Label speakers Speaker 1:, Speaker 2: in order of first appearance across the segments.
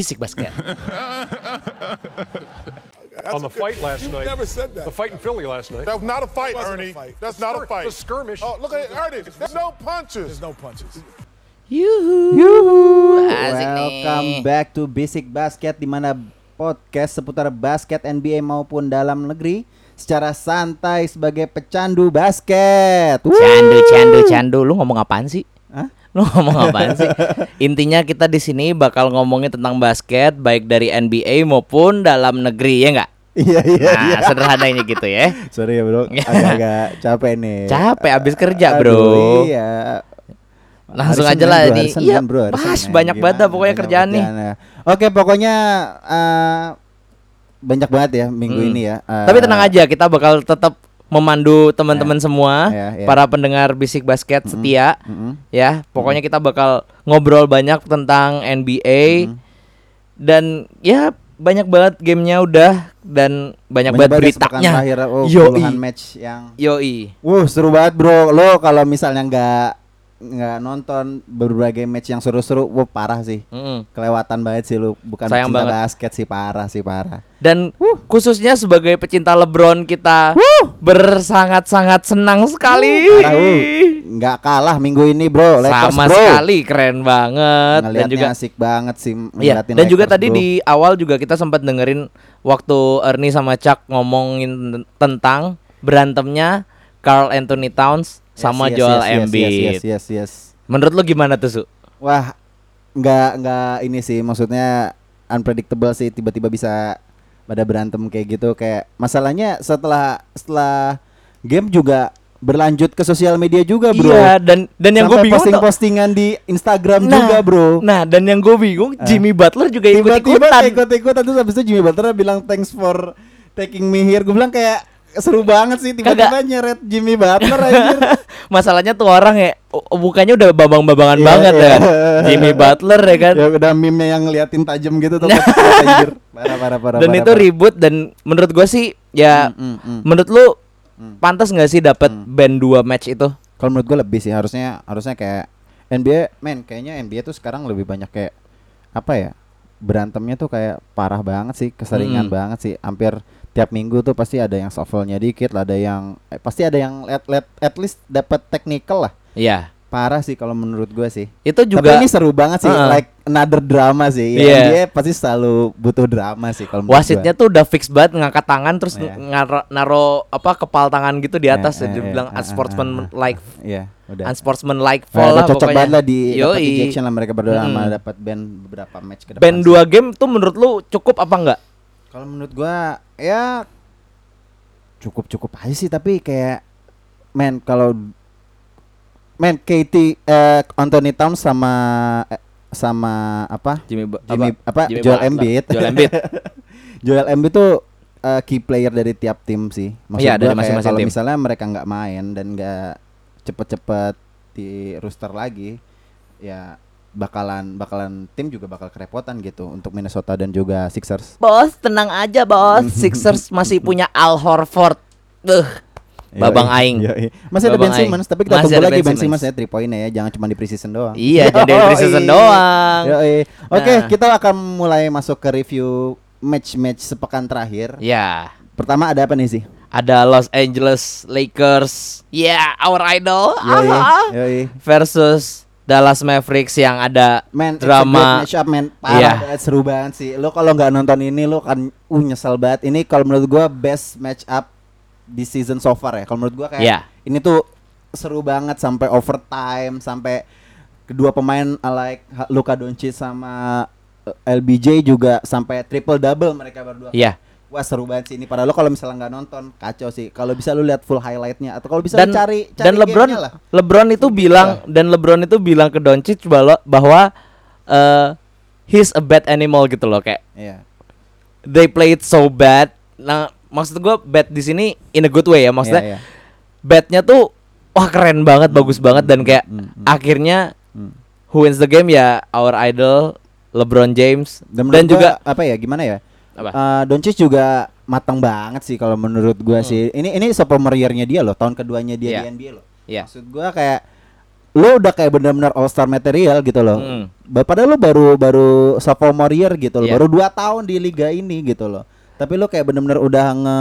Speaker 1: Bisik Basket.
Speaker 2: on the fight last
Speaker 3: you
Speaker 2: night.
Speaker 3: never said that.
Speaker 2: The fight in Philly last night.
Speaker 3: That was not a fight,
Speaker 4: a
Speaker 3: Ernie.
Speaker 4: fight.
Speaker 3: That's not a
Speaker 2: Skir-
Speaker 3: fight.
Speaker 2: the skirmish.
Speaker 3: Oh, look at Ernie. There's no punches.
Speaker 4: There's no punches.
Speaker 1: Yuhu. Asik nih.
Speaker 5: Welcome back to Basic Basket di mana podcast seputar basket NBA maupun dalam negeri secara santai sebagai pecandu basket. Woo!
Speaker 1: Candu, candu, candu. Lu ngomong apaan sih? Lu ngomong apaan sih? Intinya kita di sini bakal ngomongin tentang basket baik dari NBA maupun dalam negeri ya enggak?
Speaker 5: Iya iya
Speaker 1: Nah,
Speaker 5: iya.
Speaker 1: sederhananya gitu ya.
Speaker 5: Sorry ya bro, agak-agak capek nih.
Speaker 1: Capek abis kerja,
Speaker 5: Aduh,
Speaker 1: Bro.
Speaker 5: Iya.
Speaker 1: Langsung
Speaker 5: Hari
Speaker 1: aja lah
Speaker 5: bro, Senin,
Speaker 1: Iya,
Speaker 5: bro, Senin.
Speaker 1: banyak banget dah
Speaker 5: Gimana?
Speaker 1: pokoknya
Speaker 5: Banyak
Speaker 1: kerjaan nih.
Speaker 5: ya. Oke, pokoknya eh, banyak banget ya minggu
Speaker 1: Hmm.
Speaker 5: ini ya. Eh,
Speaker 1: Tapi tenang aja, kita bakal tetap memandu teman-teman semua,
Speaker 5: Ya, ya.
Speaker 1: para pendengar bisik basket setia,
Speaker 5: Mm-mm.
Speaker 1: ya. Pokoknya kita bakal ngobrol banyak tentang NBA dan ya banyak banget gamenya udah dan banyak, banget
Speaker 5: sepekan
Speaker 1: beritanya.
Speaker 5: Terakhir, oh,
Speaker 1: Yoi.
Speaker 5: match yang
Speaker 1: Yoi.
Speaker 5: Wuh seru banget bro Lo kalau misalnya nggak nggak nonton berbagai match yang seru-seru Wah parah sih
Speaker 1: Mm-mm.
Speaker 5: Kelewatan banget sih lu Bukan
Speaker 1: Sayang
Speaker 5: pecinta
Speaker 1: banget.
Speaker 5: basket sih parah sih parah
Speaker 1: Dan khususnya sebagai pecinta LeBron kita bersangat-sangat senang sekali.
Speaker 5: Nggak kalah minggu ini bro Lakers
Speaker 1: Sama
Speaker 5: bro
Speaker 1: sekali keren banget dan juga
Speaker 5: asik banget sih
Speaker 1: Iya, dan juga
Speaker 5: Lakers,
Speaker 1: tadi
Speaker 5: bro.
Speaker 1: di awal juga kita sempat dengerin waktu Ernie sama Chuck ngomongin ten- tentang berantemnya Carl Anthony Towns sama
Speaker 5: yes,
Speaker 1: Joel
Speaker 5: yes, yes,
Speaker 1: Embiid.
Speaker 5: yes, yes, yes, yes.
Speaker 1: Menurut lu gimana tuh, Su?
Speaker 5: Wah nggak nggak ini sih Maksudnya unpredictable sih Tiba-tiba bisa pada berantem kayak gitu Kayak masalahnya setelah Setelah game juga berlanjut ke sosial media juga bro
Speaker 1: Iya, dan dan yang gue bingung tuh-
Speaker 5: posting-postingan di Instagram
Speaker 1: Nah,
Speaker 5: juga bro
Speaker 1: Nah, dan yang gue bingung Jimmy Butler juga
Speaker 5: Tiba-tiba
Speaker 1: ikut-ikutan.
Speaker 5: ikut-ikutan Terus habis itu Jimmy Butler bilang thanks for taking me here Gue bilang kayak seru banget sih Tiba-tiba
Speaker 1: Kagak.
Speaker 5: nyeret Jimmy Butler anjir
Speaker 1: Masalahnya tuh orang ya bukannya udah babang-babangan
Speaker 5: Iya,
Speaker 1: banget
Speaker 5: iya.
Speaker 1: ya. Jimmy Butler ya kan.
Speaker 5: Ya udah meme yang ngeliatin tajam gitu tuh anjir Parah parah parah
Speaker 1: dan
Speaker 5: parah,
Speaker 1: itu
Speaker 5: parah.
Speaker 1: ribut dan menurut gue sih ya
Speaker 5: Mm, mm, mm.
Speaker 1: menurut lu pantas nggak sih dapat band 2 match itu?
Speaker 5: Kalau menurut gue lebih sih harusnya harusnya kayak NBA men kayaknya NBA tuh sekarang lebih banyak kayak apa ya berantemnya tuh kayak parah banget sih keseringan
Speaker 1: Hmm.
Speaker 5: banget sih hampir tiap minggu tuh pasti ada yang shuffle-nya dikit lah ada yang eh, pasti ada yang let, let, at least dapat technical lah
Speaker 1: Iya.
Speaker 5: parah sih kalau menurut gue sih
Speaker 1: Itu
Speaker 5: tapi
Speaker 1: juga
Speaker 5: ini seru banget sih
Speaker 1: Heeh.
Speaker 5: like another drama sih ya,
Speaker 1: Iya.
Speaker 5: NBA pasti selalu butuh drama sih kalau menurut
Speaker 1: wasitnya tuh udah fix banget ngangkat tangan terus
Speaker 5: Iya.
Speaker 1: ngaro, naro apa kepal tangan gitu di atas
Speaker 5: Eh,
Speaker 1: ya, dia
Speaker 5: eh,
Speaker 1: bilang
Speaker 5: eh, eh,
Speaker 1: unsportsman
Speaker 5: eh,
Speaker 1: like
Speaker 5: gua. Iya, udah
Speaker 1: unsportsmanlike
Speaker 5: Nah,
Speaker 1: fall
Speaker 5: udah
Speaker 1: lah
Speaker 5: cocok
Speaker 1: pokoknya.
Speaker 5: banget lah di dapat
Speaker 1: Yoi.
Speaker 5: ejection lah mereka berdua sama
Speaker 1: Mm-mm.
Speaker 5: dapat band beberapa match ke depan.
Speaker 1: Band
Speaker 5: sih.
Speaker 1: 2 game tuh menurut lu cukup apa enggak?
Speaker 5: Kalau menurut gua ya cukup-cukup aja sih tapi kayak men kalau men KT eh, Anthony Towns sama eh, sama apa?
Speaker 1: Jimmy,
Speaker 5: Jimmy apa,
Speaker 1: Jimmy
Speaker 5: Joel. Embiid.
Speaker 1: Joel Embiid.
Speaker 5: Joel Embiid tuh eh, key player dari tiap tim sih. Maksud
Speaker 1: Iya, dari masing-masing
Speaker 5: kalau misalnya mereka nggak main dan nggak cepet-cepet di rooster lagi, ya bakalan bakalan tim juga bakal kerepotan gitu untuk Minnesota dan juga Sixers.
Speaker 1: Bos, tenang aja, Bos. Sixers masih punya Al Horford. Beuh. Babang
Speaker 5: Yoi,
Speaker 1: aing.
Speaker 5: yoi. Masih ada Ben Simmons, tapi kita
Speaker 1: Masih
Speaker 5: tunggu lagi
Speaker 1: Ben
Speaker 5: Simmons ya 3 poinnya ya, jangan cuma di preseason doang.
Speaker 1: Iya, jangan di preseason doang.
Speaker 5: Yoi. Oke,
Speaker 1: Nah.
Speaker 5: kita akan mulai masuk ke review match-match sepekan terakhir.
Speaker 1: Ya.
Speaker 5: Pertama ada apa nih sih?
Speaker 1: Ada Los Angeles Lakers. Ya, our idol.
Speaker 5: Yoi, yoi.
Speaker 1: Versus Dallas Mavericks yang ada
Speaker 5: Man,
Speaker 1: drama.
Speaker 5: great match up, man. Parah
Speaker 1: Iya.
Speaker 5: banget, seru banget sih. Lo kalau nggak nonton ini lo kan uh nyesel banget. Ini kalau menurut gua best match up di season so far ya. Kalau menurut gua kayak
Speaker 1: Iya.
Speaker 5: ini tuh seru banget sampai overtime, sampai kedua pemain like Luka Doncic sama eh, LBJ juga sampai triple double mereka berdua.
Speaker 1: Iya.
Speaker 5: Wah seru banget sih ini. Padahal lo kalau misalnya nggak nonton kacau sih. Kalau bisa lu lihat full highlightnya atau kalau bisa
Speaker 1: Dan
Speaker 5: cari, cari
Speaker 1: dan LeBron
Speaker 5: lah.
Speaker 1: LeBron itu bilang dan LeBron itu bilang ke Doncic bahwa bahwa eh, he's a bad animal gitu loh kayak
Speaker 5: Iya.
Speaker 1: they play it so bad. Nah, maksud gua bad di sini in a good way ya. Maksudnya
Speaker 5: Iya, iya.
Speaker 1: badnya tuh wah keren banget, bagus banget dan kayak
Speaker 5: hmm, hmm.
Speaker 1: akhirnya who wins the game ya our idol LeBron James
Speaker 5: Dan,
Speaker 1: dan, juga
Speaker 5: apa ya gimana ya?
Speaker 1: Apa?
Speaker 5: Eh, Doncic juga matang banget sih kalau menurut gua
Speaker 1: Hmm.
Speaker 5: sih. Ini ini sophomore year-nya dia loh, tahun keduanya dia
Speaker 1: Iya.
Speaker 5: di NBA loh.
Speaker 1: Iya.
Speaker 5: Maksud gua kayak lu udah kayak bener-bener all star material gitu loh.
Speaker 1: Mm.
Speaker 5: Ba- Padahal lu baru baru sophomore year gitu loh,
Speaker 1: Iya.
Speaker 5: baru dua tahun di liga ini gitu loh. Tapi lu kayak bener-bener udah nge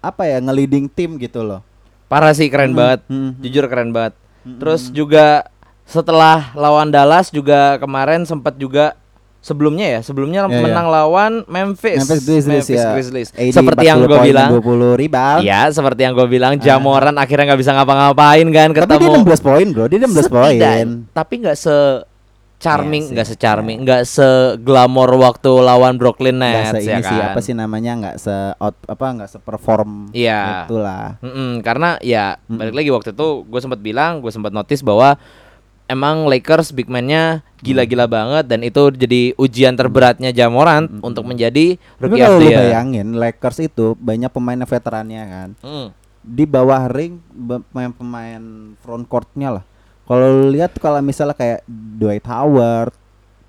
Speaker 5: apa ya nge-leading tim gitu loh.
Speaker 1: Parah sih keren
Speaker 5: Hmm,
Speaker 1: banget.
Speaker 5: hmm,
Speaker 1: Jujur keren banget. Terus juga setelah lawan Dallas juga kemarin sempat juga sebelumnya ya, sebelumnya
Speaker 5: Iya, iya.
Speaker 1: menang lawan Memphis.
Speaker 5: Memphis Grizzlies
Speaker 1: Memphis
Speaker 5: ya.
Speaker 1: Grizzlies.
Speaker 5: AD
Speaker 1: Seperti yang
Speaker 5: 40
Speaker 1: gue bilang.
Speaker 5: 20 rebound.
Speaker 1: Iya, seperti yang gue bilang, Jamoran akhirnya nggak bisa ngapa-ngapain kan
Speaker 5: Tapi
Speaker 1: ketemu.
Speaker 5: dia 16 poin, Bro. Dia 16 poin.
Speaker 1: Tapi nggak se charming,
Speaker 5: Iya
Speaker 1: nggak se charming, nggak se glamor waktu lawan Brooklyn Nets
Speaker 5: se
Speaker 1: ya
Speaker 5: ini sih
Speaker 1: kan.
Speaker 5: apa sih namanya nggak se out apa nggak se perform
Speaker 1: Iya.
Speaker 5: itulah.
Speaker 1: Mm-mm, karena ya balik lagi waktu itu gue sempat bilang, gue sempat notice bahwa emang Lakers big man-nya gila-gila banget dan itu jadi ujian terberatnya Jamoran untuk menjadi
Speaker 5: Tapi
Speaker 1: rookie of
Speaker 5: kalau
Speaker 1: the year.
Speaker 5: bayangin Lakers itu banyak pemain veterannya kan.
Speaker 1: Mm.
Speaker 5: Di bawah ring pemain-pemain front courtnya lah. Kalau lihat kalau misalnya kayak Dwight Howard,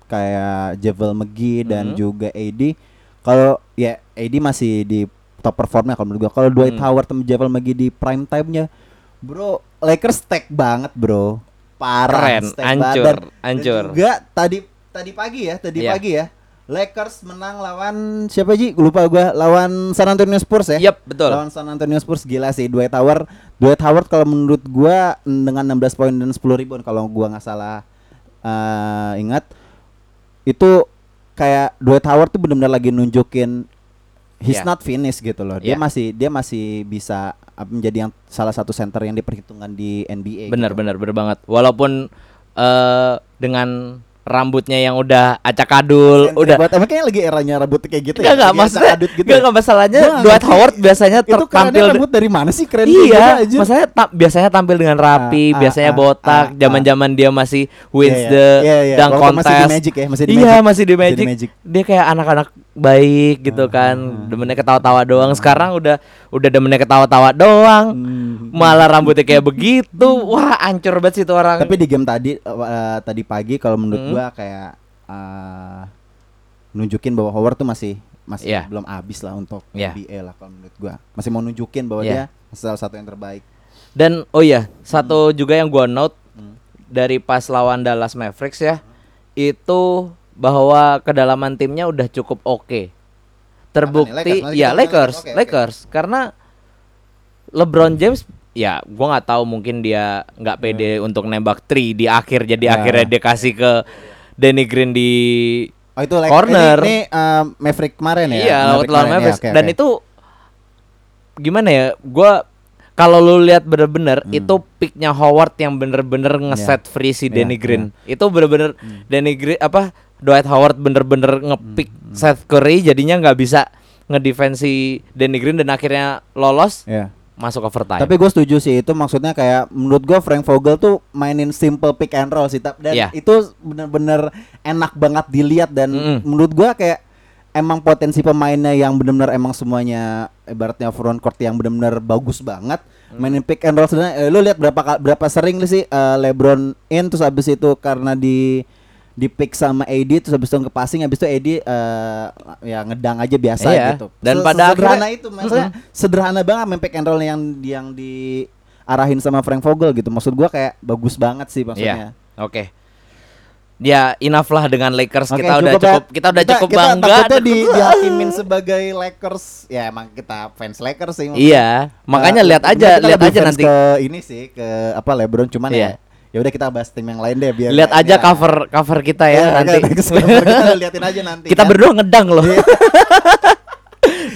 Speaker 5: kayak Javel McGee dan
Speaker 1: Mhm.
Speaker 5: juga AD, kalau ya AD masih di top performnya kalau menurut gua. Kalau Dwight
Speaker 1: Hmm.
Speaker 5: Howard sama Javel McGee di prime time-nya, bro, Lakers stack banget, bro. Parah,
Speaker 1: Keren, hancur,
Speaker 5: dan
Speaker 1: hancur.
Speaker 5: juga tadi tadi pagi ya, tadi
Speaker 1: Iya.
Speaker 5: pagi ya. Lakers menang lawan siapa Ji? Lupa gua. Lawan San Antonio Spurs ya.
Speaker 1: Yap, betul.
Speaker 5: Lawan San Antonio Spurs gila sih Dwight Howard. Dwight Howard kalau menurut gua dengan 16 poin dan 10 rebound kalau gua nggak salah eh, ingat itu kayak Dwight Howard tuh benar-benar lagi nunjukin he's
Speaker 1: Yeah.
Speaker 5: not finished gitu loh. Dia
Speaker 1: Yeah.
Speaker 5: masih dia masih bisa uh, menjadi yang salah satu center yang diperhitungkan di NBA.
Speaker 1: Benar
Speaker 5: gitu.
Speaker 1: benar benar banget. Walaupun eh dengan rambutnya yang udah acak-adul,
Speaker 5: Entry
Speaker 1: udah
Speaker 5: banget. Emang kayaknya lagi eranya rambut kayak gitu
Speaker 1: Enggak enggak
Speaker 5: Lagi
Speaker 1: maksudnya
Speaker 5: adut gitu
Speaker 1: enggak
Speaker 5: ya?
Speaker 1: enggak masalahnya
Speaker 5: nggak
Speaker 1: Dwight
Speaker 5: ngerti.
Speaker 1: Howard biasanya
Speaker 5: itu
Speaker 1: tampil
Speaker 5: rambut dari mana sih keren
Speaker 1: Iya,
Speaker 5: aja.
Speaker 1: maksudnya ta- biasanya tampil dengan rapi,
Speaker 5: Ah, ah,
Speaker 1: biasanya
Speaker 5: ah,
Speaker 1: botak.
Speaker 5: ah,
Speaker 1: Zaman-zaman dia masih wins
Speaker 5: Iya,
Speaker 1: the
Speaker 5: iya, iya.
Speaker 1: dunk
Speaker 5: Waktu masih di
Speaker 1: contest.
Speaker 5: Magic ya, masih di
Speaker 1: iya,
Speaker 5: Magic.
Speaker 1: masih di
Speaker 5: Masih di
Speaker 1: Magic.
Speaker 5: Magic.
Speaker 1: Dia kayak anak-anak baik gitu kan. Demennya ketawa-tawa doang. Sekarang udah udah demennya ketawa-tawa doang.
Speaker 5: Hmm.
Speaker 1: Malah rambutnya kayak begitu. Wah, hancur banget sih itu orang.
Speaker 5: Tapi di game tadi uh, tadi pagi kalau menurut
Speaker 1: Hmm.
Speaker 5: Gua kayak uh, nunjukin bahwa Howard tuh masih masih
Speaker 1: Iya.
Speaker 5: belum habis lah untuk
Speaker 1: Iya.
Speaker 5: NBA lah kalau menurut gua. Masih mau nunjukin bahwa
Speaker 1: Iya.
Speaker 5: dia salah satu yang terbaik.
Speaker 1: Dan oh iya, satu juga yang gua note
Speaker 5: Hmm.
Speaker 1: dari pas lawan Dallas Mavericks ya, itu bahwa kedalaman timnya udah cukup oke. Terbukti
Speaker 5: Lakers?
Speaker 1: Ya Lakers,
Speaker 5: Oke, oke.
Speaker 1: Lakers karena LeBron James ya gua nggak tahu mungkin dia nggak pede untuk nembak three di akhir jadi
Speaker 5: Ya.
Speaker 1: akhirnya dia kasih ke Danny Green di
Speaker 5: Oh itu like,
Speaker 1: Corner.
Speaker 5: Ini, ini, uh, Maverick kemarin ya.
Speaker 1: Iya, lawan
Speaker 5: Maverick kemarin. Ya, oke,
Speaker 1: Dan itu gimana ya? Gua kalau lu lihat bener-bener itu picknya Howard yang bener-bener ngeset free si
Speaker 5: Hmm.
Speaker 1: Danny
Speaker 5: iya.
Speaker 1: Green. Itu bener-bener Danny Green apa Dwight Howard bener-bener ngepick Seth Curry jadinya nggak bisa ngedefense si Danny Green dan akhirnya lolos
Speaker 5: Iya.
Speaker 1: Masuk overtime.
Speaker 5: Tapi gue setuju sih itu maksudnya kayak menurut gue Frank Vogel tuh mainin simple pick and roll sih dan
Speaker 1: Iya.
Speaker 5: itu bener-bener enak banget dilihat dan
Speaker 1: Mm-mm.
Speaker 5: menurut gue kayak emang potensi pemainnya yang bener-bener emang semuanya ibaratnya front court yang bener-bener bagus banget
Speaker 1: Mm.
Speaker 5: mainin pick and roll sebenarnya eh, lu lihat berapa berapa sering sih eh, LeBron in terus habis itu karena di di pick sama AD terus habis itu ke passing habis itu AD eh, ya ngedang aja biasa
Speaker 1: Iya.
Speaker 5: gitu.
Speaker 1: Dan
Speaker 5: Se-
Speaker 1: pada
Speaker 5: sederhana
Speaker 1: akhirnya-
Speaker 5: itu maksudnya sederhana banget main pick and roll yang yang diarahin sama Frank Vogel gitu. Maksud gua kayak bagus banget sih maksudnya.
Speaker 1: Oke. Ya enough lah dengan Lakers
Speaker 5: Oke,
Speaker 1: kita udah
Speaker 5: ya.
Speaker 1: cukup kita udah cukup bangga.
Speaker 5: takutnya
Speaker 1: dan-
Speaker 5: di, dihakimin sebagai Lakers. Ya emang kita fans Lakers sih.
Speaker 1: Iya, makanya
Speaker 5: Eh,
Speaker 1: lihat aja,
Speaker 5: kita
Speaker 1: lihat aja nanti.
Speaker 5: ke ini sih ke apa LeBron cuman
Speaker 1: Iya.
Speaker 5: ya ya udah kita bahas tim yang lain deh biar
Speaker 1: Lihat
Speaker 5: nggak-
Speaker 1: aja
Speaker 5: ya.
Speaker 1: cover cover kita ya,
Speaker 5: Ya,
Speaker 1: nanti.
Speaker 5: cover kita liatin aja nanti.
Speaker 1: kita
Speaker 5: kan.
Speaker 1: berdua ngedang loh.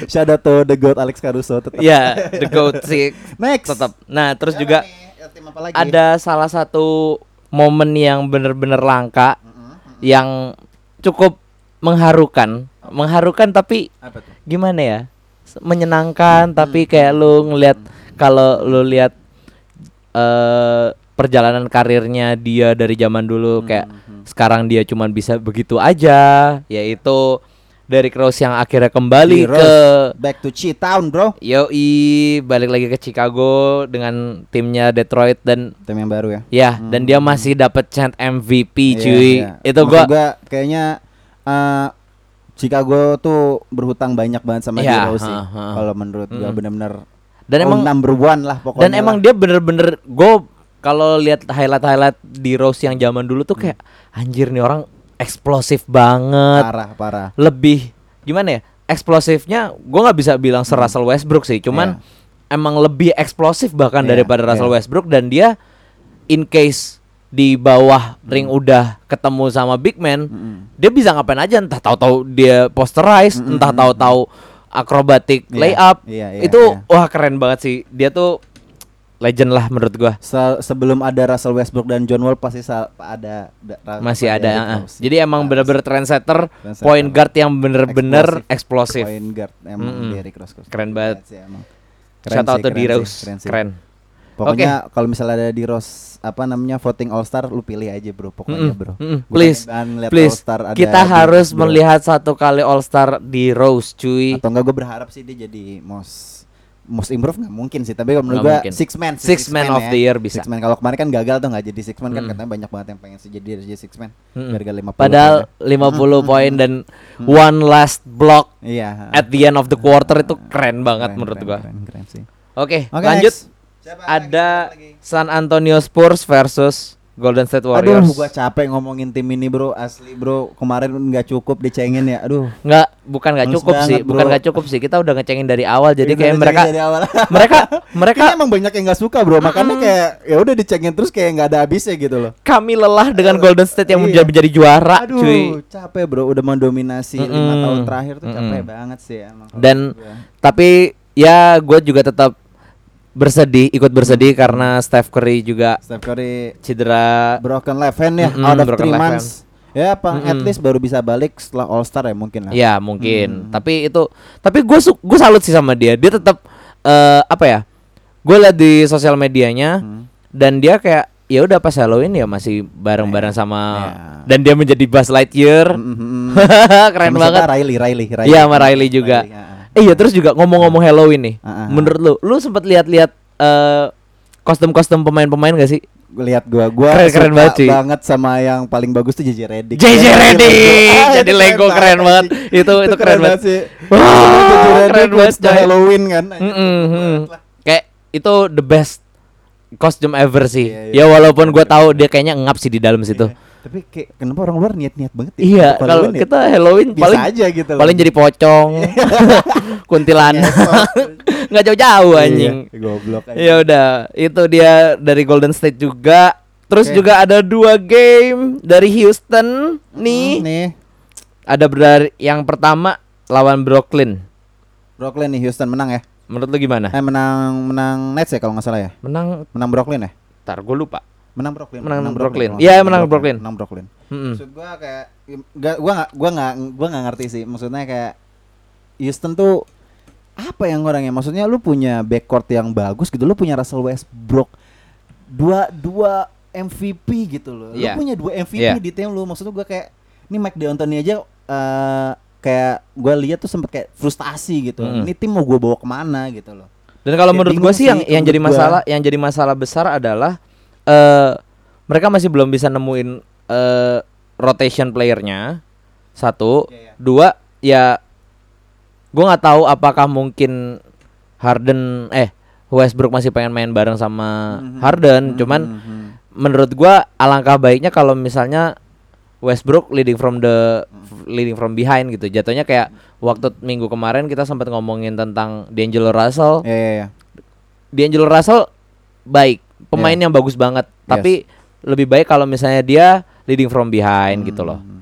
Speaker 5: Shout out to the goat Alex Caruso tetap.
Speaker 1: Iya, the goat sih
Speaker 5: Next.
Speaker 1: tetap. Nah, terus juga
Speaker 5: nih? Ya, tim apa lagi?
Speaker 1: ada salah satu momen yang bener-bener langka yang cukup mengharukan, mengharukan tapi
Speaker 5: apa tuh?
Speaker 1: gimana ya? Menyenangkan tapi kayak lu ngelihat kalau lu lihat eh perjalanan karirnya dia dari zaman dulu kayak sekarang dia cuman bisa begitu aja, yaitu dari Rose yang akhirnya kembali
Speaker 5: Di
Speaker 1: ke
Speaker 5: back to Chi Town, bro.
Speaker 1: Yoi balik lagi ke Chicago dengan timnya Detroit dan
Speaker 5: Tim yang baru ya.
Speaker 1: ya dan dia masih dapat chant MVP
Speaker 5: Iya,
Speaker 1: cuy.
Speaker 5: iya.
Speaker 1: Itu
Speaker 5: Maksud
Speaker 1: gua
Speaker 5: kayaknya eh Chicago tuh berhutang banyak banget sama dia Rose sih. Kalau menurut gua
Speaker 1: Mm.
Speaker 5: bener-bener
Speaker 1: dan emang
Speaker 5: number one lah pokoknya.
Speaker 1: dan emang
Speaker 5: lah.
Speaker 1: dia bener-bener gue kalau lihat highlight-highlight di Rose yang zaman dulu tuh kayak anjir nih orang eksplosif banget.
Speaker 5: Parah, parah.
Speaker 1: Lebih gimana ya? Eksplosifnya gua nggak bisa bilang se Russell Westbrook sih, cuman emang lebih eksplosif bahkan
Speaker 5: Iya,
Speaker 1: daripada Russell. Westbrook dan dia in case di bawah ring udah ketemu sama big man, dia bisa ngapain aja entah tahu-tahu dia posterize, entah tahu-tahu akrobatik
Speaker 5: Iya,
Speaker 1: layup.
Speaker 5: iya, iya,
Speaker 1: itu
Speaker 5: iya.
Speaker 1: wah keren banget sih. Dia tuh legend lah menurut gua.
Speaker 5: Se- sebelum ada Russell Westbrook dan John Wall pasti ada,
Speaker 1: Masih ada. Ah.
Speaker 5: Rose.
Speaker 1: Jadi emang bener-bener trendsetter,
Speaker 5: Trendsetter.
Speaker 1: point guard yang bener-bener
Speaker 5: Eksplosif.
Speaker 1: eksplosif.
Speaker 5: Point guard emang
Speaker 1: Mm-mm.
Speaker 5: Derrick Rose.
Speaker 1: Keren banget.
Speaker 5: sih emang.
Speaker 1: Shout out to
Speaker 5: keren
Speaker 1: D Rose.
Speaker 5: keren. sih.
Speaker 1: Keren.
Speaker 5: Pokoknya kalau misalnya ada di Rose apa namanya voting All Star lu pilih aja bro pokoknya
Speaker 1: Mm-mm,
Speaker 5: bro.
Speaker 1: mm-mm.
Speaker 5: Bukan
Speaker 1: Please, please.
Speaker 5: All-Star ada
Speaker 1: Kita
Speaker 5: di-
Speaker 1: harus
Speaker 5: bro.
Speaker 1: melihat satu kali All Star di Rose, cuy.
Speaker 5: atau enggak gue berharap sih dia jadi most most improve nggak mungkin sih tapi kalau menurut gue
Speaker 1: mungkin.
Speaker 5: six man sih,
Speaker 1: Six man of
Speaker 5: ya.
Speaker 1: the year bisa.
Speaker 5: six man kalau kemarin kan gagal tuh nggak jadi six man kan
Speaker 1: Mm.
Speaker 5: katanya banyak banget yang pengen sih jadi jadi six man
Speaker 1: Mm-mm.
Speaker 5: gara-gara 50
Speaker 1: Padahal
Speaker 5: poin.
Speaker 1: 50 poin dan one last block
Speaker 5: iya
Speaker 1: at the end of the quarter itu keren banget
Speaker 5: Keren,
Speaker 1: menurut
Speaker 5: keren,
Speaker 1: gua.
Speaker 5: keren, keren sih
Speaker 1: Oke,
Speaker 5: Oke,
Speaker 1: lanjut.
Speaker 5: next. Siapa
Speaker 1: Ada? San Antonio Spurs versus Golden State
Speaker 5: Aduh,
Speaker 1: Warriors.
Speaker 5: gua capek ngomongin tim ini bro, asli bro. Kemarin nggak cukup dicengin ya, aduh.
Speaker 1: Nggak, bukan nggak cukup sih,
Speaker 5: banget,
Speaker 1: bukan
Speaker 5: bro.
Speaker 1: nggak cukup sih. Kita udah ngecengin dari awal, jadi kayak mereka,
Speaker 5: dari awal.
Speaker 1: mereka, mereka
Speaker 5: Kayaknya emang banyak yang nggak suka bro, makanya kayak ya udah dicengin terus kayak nggak ada habisnya gitu loh.
Speaker 1: kami lelah dengan Golden State yang
Speaker 5: Iya.
Speaker 1: menjadi juara,
Speaker 5: Aduh,
Speaker 1: cuy.
Speaker 5: capek bro, udah mendominasi lima
Speaker 1: Mm-mm.
Speaker 5: tahun terakhir tuh capek
Speaker 1: Mm-mm.
Speaker 5: banget sih emang.
Speaker 1: Dan
Speaker 5: gua.
Speaker 1: tapi ya gue juga tetap bersedih, ikut bersedih
Speaker 5: Hmm.
Speaker 1: karena Steph Curry juga
Speaker 5: Steph Curry
Speaker 1: cedera.
Speaker 5: broken left hand ya,
Speaker 1: Mm-mm,
Speaker 5: out of three months. Ya, apa at
Speaker 1: Mm-mm.
Speaker 5: least baru bisa balik setelah All Star ya mungkin lah.
Speaker 1: Ya mungkin,
Speaker 5: Hmm.
Speaker 1: tapi itu, tapi gue gue salut sih sama dia. Dia tetap eh, apa ya? Gue liat di sosial medianya
Speaker 5: Hmm.
Speaker 1: dan dia kayak ya udah pas Halloween ya masih bareng-bareng sama
Speaker 5: Ya.
Speaker 1: dan dia menjadi Buzz Lightyear.
Speaker 5: Mm-mm.
Speaker 1: Keren
Speaker 5: Sama
Speaker 1: banget.
Speaker 5: Riley, Riley, Riley.
Speaker 1: Iya sama Riley juga.
Speaker 5: Riley, ah.
Speaker 1: Eh iya terus juga ngomong-ngomong Halloween nih.
Speaker 5: Ah.
Speaker 1: Menurut lu, lu sempat lihat-lihat eh, kostum-kostum pemain-pemain gak sih?
Speaker 5: lihat gua gua
Speaker 1: Keren- keren banget sih.
Speaker 5: banget sama yang paling bagus tuh JJ Redick
Speaker 1: JJ
Speaker 5: Jadi
Speaker 1: Redick!
Speaker 5: Ah,
Speaker 1: Jadi Lego keren banget.
Speaker 5: anjing.
Speaker 1: Itu itu keren banget.
Speaker 5: sih
Speaker 1: Wah,
Speaker 5: JJ
Speaker 1: keren
Speaker 5: Redick
Speaker 1: banget, coy.
Speaker 5: Halloween kan
Speaker 1: Mm-mm, hmm. Kayak itu the best kostum ever sih.
Speaker 5: Iya,
Speaker 1: ya
Speaker 5: iya.
Speaker 1: walaupun gue tahu dia kayaknya ngap sih di dalam situ.
Speaker 5: Iya. Tapi kayak kenapa orang luar niat-niat banget ya
Speaker 1: Iya, kalau
Speaker 5: ya?
Speaker 1: kita Halloween
Speaker 5: bisa
Speaker 1: paling
Speaker 5: aja gitu loh.
Speaker 1: paling jadi pocong, kuntilanak, nggak jauh-jauh
Speaker 5: Iya,
Speaker 1: anjing.
Speaker 5: goblok aja
Speaker 1: Ya udah, itu dia dari Golden State juga. Terus
Speaker 5: Oke.
Speaker 1: juga ada dua game dari Houston nih.
Speaker 5: Hmm, nih
Speaker 1: Ada dari yang pertama lawan Brooklyn.
Speaker 5: Brooklyn nih Houston menang ya
Speaker 1: Menurut lu gimana?
Speaker 5: eh menang menang Nets ya kalau nggak salah ya
Speaker 1: Menang,
Speaker 5: menang Brooklyn ya
Speaker 1: tar gue lupa.
Speaker 5: Menang Brooklyn
Speaker 1: Menang Brooklyn.
Speaker 5: kalau
Speaker 1: Iya,
Speaker 5: salah.
Speaker 1: menang Brooklyn.
Speaker 5: menang Brooklyn
Speaker 1: Mm-mm.
Speaker 5: Maksud gua kayak gak, gua nggak gua nggak gua nggak ngerti sih. Maksudnya kayak Houston tuh apa yang orangnya? Maksudnya lu punya backcourt yang bagus gitu. Lu punya Russell Westbrook dua dua MVP gitu loh.
Speaker 1: Iya.
Speaker 5: Lu punya dua MVP
Speaker 1: Iya.
Speaker 5: di tim lu. Maksud gua kayak ini Mike D'Antoni aja eh kayak gua lihat tuh sempet kayak frustasi gitu.
Speaker 1: Mm.
Speaker 5: Ini tim mau gua bawa ke mana gitu loh.
Speaker 1: Dan kalau
Speaker 5: Ya,
Speaker 1: menurut gue sih yang
Speaker 5: sih
Speaker 1: yang jadi
Speaker 5: menurut gua.
Speaker 1: masalah yang jadi masalah besar adalah eh mereka masih belum bisa nemuin eh rotation playernya satu,
Speaker 5: Iya, iya.
Speaker 1: dua ya gue nggak tahu apakah mungkin Harden eh Westbrook masih pengen main bareng sama
Speaker 5: Mhm.
Speaker 1: Harden,
Speaker 5: Mhm,
Speaker 1: cuman
Speaker 5: mhm.
Speaker 1: menurut gua alangkah baiknya kalau misalnya Westbrook leading from the leading from behind gitu. Jatuhnya kayak waktu minggu kemarin kita sempat ngomongin tentang D'Angelo Russell.
Speaker 5: Iya, iya, iya.
Speaker 1: D'Angelo Russell baik, pemain
Speaker 5: Iya.
Speaker 1: yang bagus banget, tapi lebih baik kalau misalnya dia leading from behind gitu loh.
Speaker 5: Mhm.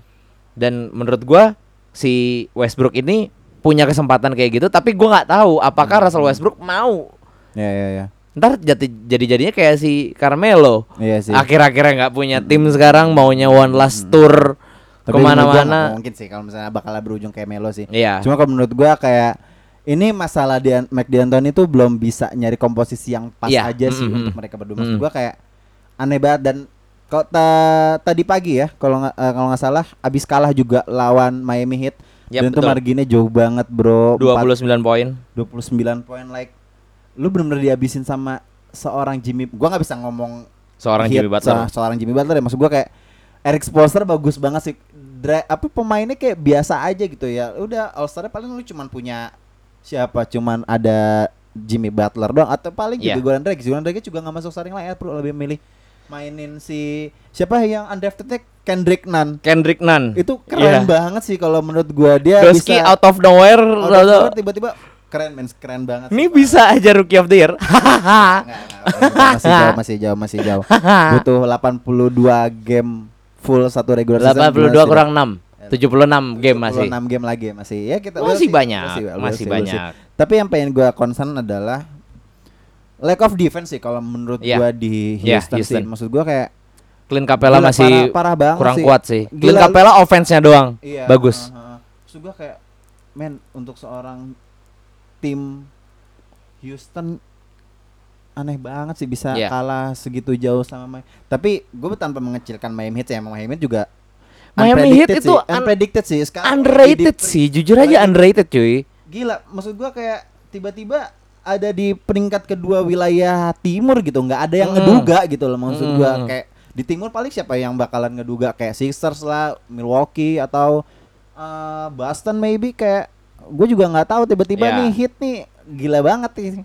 Speaker 1: Dan menurut gua si Westbrook ini punya kesempatan kayak gitu, tapi gua nggak tahu apakah
Speaker 5: Hmm.
Speaker 1: Russell Westbrook mau.
Speaker 5: Iya, iya, iya.
Speaker 1: Ntar jadi jadi jadinya kayak si Carmelo.
Speaker 5: Iya sih.
Speaker 1: Akhir-akhirnya nggak punya tim sekarang, maunya one last tour
Speaker 5: Tapi ke
Speaker 1: mana-mana.
Speaker 5: mungkin sih kalau misalnya bakal berujung kayak Melo sih.
Speaker 1: Iya.
Speaker 5: Cuma kalau menurut gua kayak ini masalah Dian Mike D'Antoni itu belum bisa nyari komposisi yang pas
Speaker 1: Iya,
Speaker 5: aja sih
Speaker 1: mm, mm,
Speaker 5: untuk mereka berdua. Maksud
Speaker 1: Mm.
Speaker 5: gua kayak aneh banget dan kalau ta- tadi pagi ya kalau nggak eh, kalau nggak salah abis kalah juga lawan Miami Heat
Speaker 1: Yap,
Speaker 5: dan itu marginnya jauh banget bro
Speaker 1: 29 poin.
Speaker 5: 29 poin like lu bener-bener dihabisin sama seorang Jimmy gua nggak bisa ngomong
Speaker 1: Seorang
Speaker 5: Heat
Speaker 1: Jimmy Butler.
Speaker 5: se- seorang Jimmy Butler ya maksud gua kayak Eric Spoelstra bagus banget sih Dra apa pemainnya kayak biasa aja gitu ya udah All Star paling lu cuman punya siapa cuman ada Jimmy Butler doang atau paling
Speaker 1: Iya.
Speaker 5: juga Goran Dragic. Goran Dragic juga nggak masuk starting line perlu lebih milih mainin si siapa yang undraftednya Kendrick Nunn.
Speaker 1: Kendrick Nunn.
Speaker 5: Itu keren
Speaker 1: Iya.
Speaker 5: banget sih kalau menurut gua dia
Speaker 1: Doski
Speaker 5: bisa
Speaker 1: out of nowhere. lalu-
Speaker 5: tiba-tiba keren men keren banget.
Speaker 1: Ini bisa aja rookie of the year.
Speaker 5: Masih jauh masih jauh masih jauh. Butuh 82 game full satu regular season.
Speaker 1: 82 kurang 6. 76 game masih.
Speaker 5: 6 game lagi masih. Ya kita
Speaker 1: Masih
Speaker 5: we'll
Speaker 1: banyak,
Speaker 5: we'll see, we'll
Speaker 1: masih
Speaker 5: see, we'll see.
Speaker 1: banyak.
Speaker 5: Tapi yang pengen gua concern adalah lack of defense sih kalau menurut
Speaker 1: Iya.
Speaker 5: gua di
Speaker 1: Iya,
Speaker 5: Houston, sih.
Speaker 1: Houston.
Speaker 5: Maksud gua kayak
Speaker 1: Clint Capella
Speaker 5: Gila,
Speaker 1: masih
Speaker 5: parah- parah banget
Speaker 1: kurang
Speaker 5: sih.
Speaker 1: kuat sih.
Speaker 5: Gila,
Speaker 1: Clint Capella offense-nya doang.
Speaker 5: iya,
Speaker 1: Bagus.
Speaker 5: uh, uh. Maksud gua kayak men untuk seorang tim Houston aneh banget sih bisa
Speaker 1: Iya.
Speaker 5: kalah segitu jauh sama Miami. Tapi gue tanpa mengecilkan Miami Heat ya, Miami Heat juga
Speaker 1: Miami Heat itu
Speaker 5: sih,
Speaker 1: un-
Speaker 5: unpredicted sih. Sekarang
Speaker 1: Underrated
Speaker 5: di-
Speaker 1: sih, jujur aja underrated cuy.
Speaker 5: Gila, maksud gua kayak tiba-tiba ada di peringkat kedua wilayah timur gitu, nggak ada yang
Speaker 1: Mm.
Speaker 5: ngeduga gitu loh maksud gua
Speaker 1: Mm.
Speaker 5: kayak di timur paling siapa yang bakalan ngeduga kayak Sixers lah, Milwaukee atau uh, Boston maybe kayak gue juga nggak tahu tiba-tiba
Speaker 1: Ya.
Speaker 5: nih hit nih gila banget nih.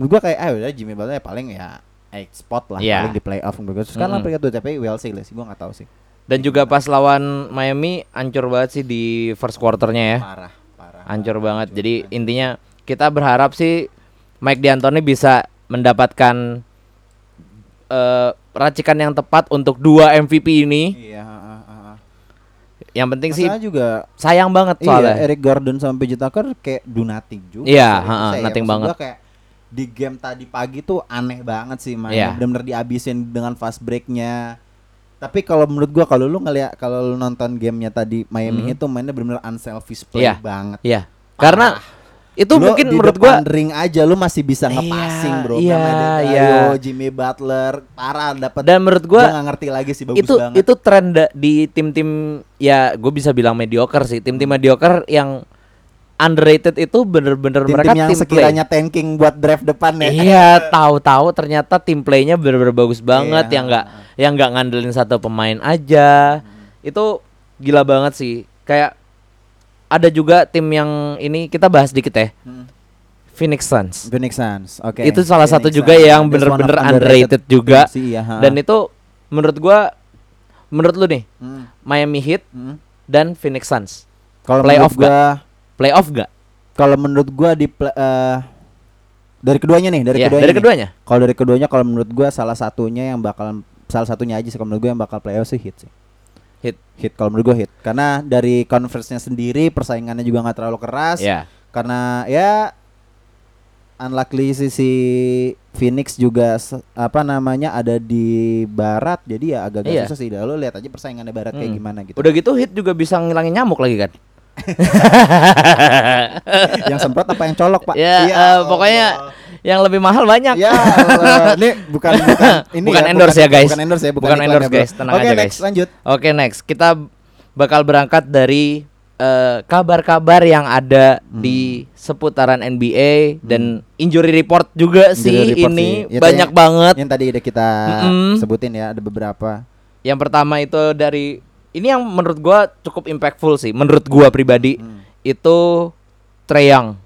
Speaker 5: Gua kayak ah udah Jimmy Butler ya paling ya eight spot lah
Speaker 1: Ya.
Speaker 5: paling di playoff menurut. Terus Sekarang
Speaker 1: Mm-mm.
Speaker 5: peringkat dua tapi well sih lah sih gua nggak tahu sih.
Speaker 1: Dan juga pas lawan Miami ancur banget sih di first quarternya ya.
Speaker 5: Parah, parah.
Speaker 1: Hancur banget.
Speaker 5: hancur
Speaker 1: Jadi
Speaker 5: banget.
Speaker 1: intinya kita berharap sih Mike D'Antoni bisa mendapatkan eh, racikan yang tepat untuk dua MVP ini.
Speaker 5: Iya, ah, ah.
Speaker 1: Yang penting sih
Speaker 5: Masalahnya juga
Speaker 1: sayang banget
Speaker 5: Iya,
Speaker 1: soalnya.
Speaker 5: Eric Gordon sama PJ Tucker kayak do nothing juga.
Speaker 1: Iya,
Speaker 5: sih,
Speaker 1: ha-ha,
Speaker 5: menurut saya.
Speaker 1: nothing banget.
Speaker 5: kayak di game tadi pagi tuh aneh banget sih mainnya.
Speaker 1: Iya.
Speaker 5: Bener-bener dihabisin dengan fast breaknya. Tapi kalau menurut gua kalau lu ngeliat kalau lu nonton gamenya tadi Miami
Speaker 1: Hmm.
Speaker 5: Tuh mainnya bener-bener unselfish play
Speaker 1: Iya.
Speaker 5: banget.
Speaker 1: Iya. Karena itu
Speaker 5: Lu
Speaker 1: mungkin
Speaker 5: di
Speaker 1: menurut gua
Speaker 5: ring aja lu masih bisa
Speaker 1: Iya,
Speaker 5: ngepassing bro.
Speaker 1: iya, iya.
Speaker 5: Jimmy Butler, parah dapat.
Speaker 1: dan menurut gua
Speaker 5: nggak ngerti lagi sih bagus
Speaker 1: itu
Speaker 5: banget.
Speaker 1: itu tren di tim-tim ya gue bisa bilang mediocre sih tim-tim mediocre yang underrated itu bener-bener mereka
Speaker 5: tim-tim yang
Speaker 1: tim play.
Speaker 5: sekiranya tanking buat draft depan ya.
Speaker 1: Iya, tahu-tahu ternyata tim playnya bener-bener bagus banget
Speaker 5: Iya.
Speaker 1: yang nggak yang nggak ngandelin satu pemain aja. Itu gila banget sih. Kayak ada juga tim yang ini kita bahas dikit ya.
Speaker 5: Hmm.
Speaker 1: Phoenix Suns.
Speaker 5: Phoenix Suns, oke.
Speaker 1: Itu salah satu
Speaker 5: Phoenix
Speaker 1: juga
Speaker 5: Suns.
Speaker 1: yang bener-bener
Speaker 5: of
Speaker 1: underrated juga.
Speaker 5: sih, ha.
Speaker 1: Dan itu menurut gua menurut lu nih,
Speaker 5: Hmm,
Speaker 1: Miami Heat
Speaker 5: hmm.
Speaker 1: dan Phoenix Suns.
Speaker 5: kalau
Speaker 1: Playoff
Speaker 5: gua,
Speaker 1: Playoff gak?
Speaker 5: kalau menurut gua di pla- eh, dari keduanya nih, dari
Speaker 1: Iya,
Speaker 5: keduanya.
Speaker 1: dari
Speaker 5: nih.
Speaker 1: keduanya.
Speaker 5: Kalau dari keduanya kalau menurut gua salah satunya yang bakalan salah satunya aja sih kalau menurut gua yang bakal playoff sih hit sih.
Speaker 1: Hit.
Speaker 5: Hit kalau menurut gua hit. Karena dari conference-nya sendiri persaingannya juga nggak terlalu keras.
Speaker 1: Ya.
Speaker 5: Karena ya unluckily si, si Phoenix juga apa namanya ada di barat jadi ya agak-agak
Speaker 1: Iya.
Speaker 5: susah sih. Lalu lihat aja persaingannya barat kayak
Speaker 1: Hmm.
Speaker 5: gimana gitu.
Speaker 1: Udah gitu Heat juga bisa ngilangin nyamuk lagi kan?
Speaker 5: yang semprot apa yang colok, Pak?
Speaker 1: Ya,
Speaker 5: Iya,
Speaker 1: eh, pokoknya yang lebih mahal banyak.
Speaker 5: Ya, ini bukan bukan ini
Speaker 1: Bukan
Speaker 5: ya,
Speaker 1: endorse ya, guys.
Speaker 5: Bukan endorse ya, bukan,
Speaker 1: Bukan endorse,
Speaker 5: ya, bro.
Speaker 1: guys. Tenang
Speaker 5: Oke,
Speaker 1: aja,
Speaker 5: next
Speaker 1: guys.
Speaker 5: lanjut.
Speaker 1: Oke next kita bakal berangkat dari eh, kabar-kabar yang ada
Speaker 5: Hmm.
Speaker 1: di seputaran NBA dan injury report juga
Speaker 5: Injury
Speaker 1: sih
Speaker 5: report
Speaker 1: ini
Speaker 5: sih. Ya,
Speaker 1: banyak
Speaker 5: yang-
Speaker 1: banget.
Speaker 5: Yang tadi udah kita
Speaker 1: Mm-mm.
Speaker 5: sebutin ya, ada beberapa.
Speaker 1: Yang pertama itu dari ini yang menurut gua cukup impactful sih menurut gua pribadi
Speaker 5: Hmm.
Speaker 1: itu Trae Young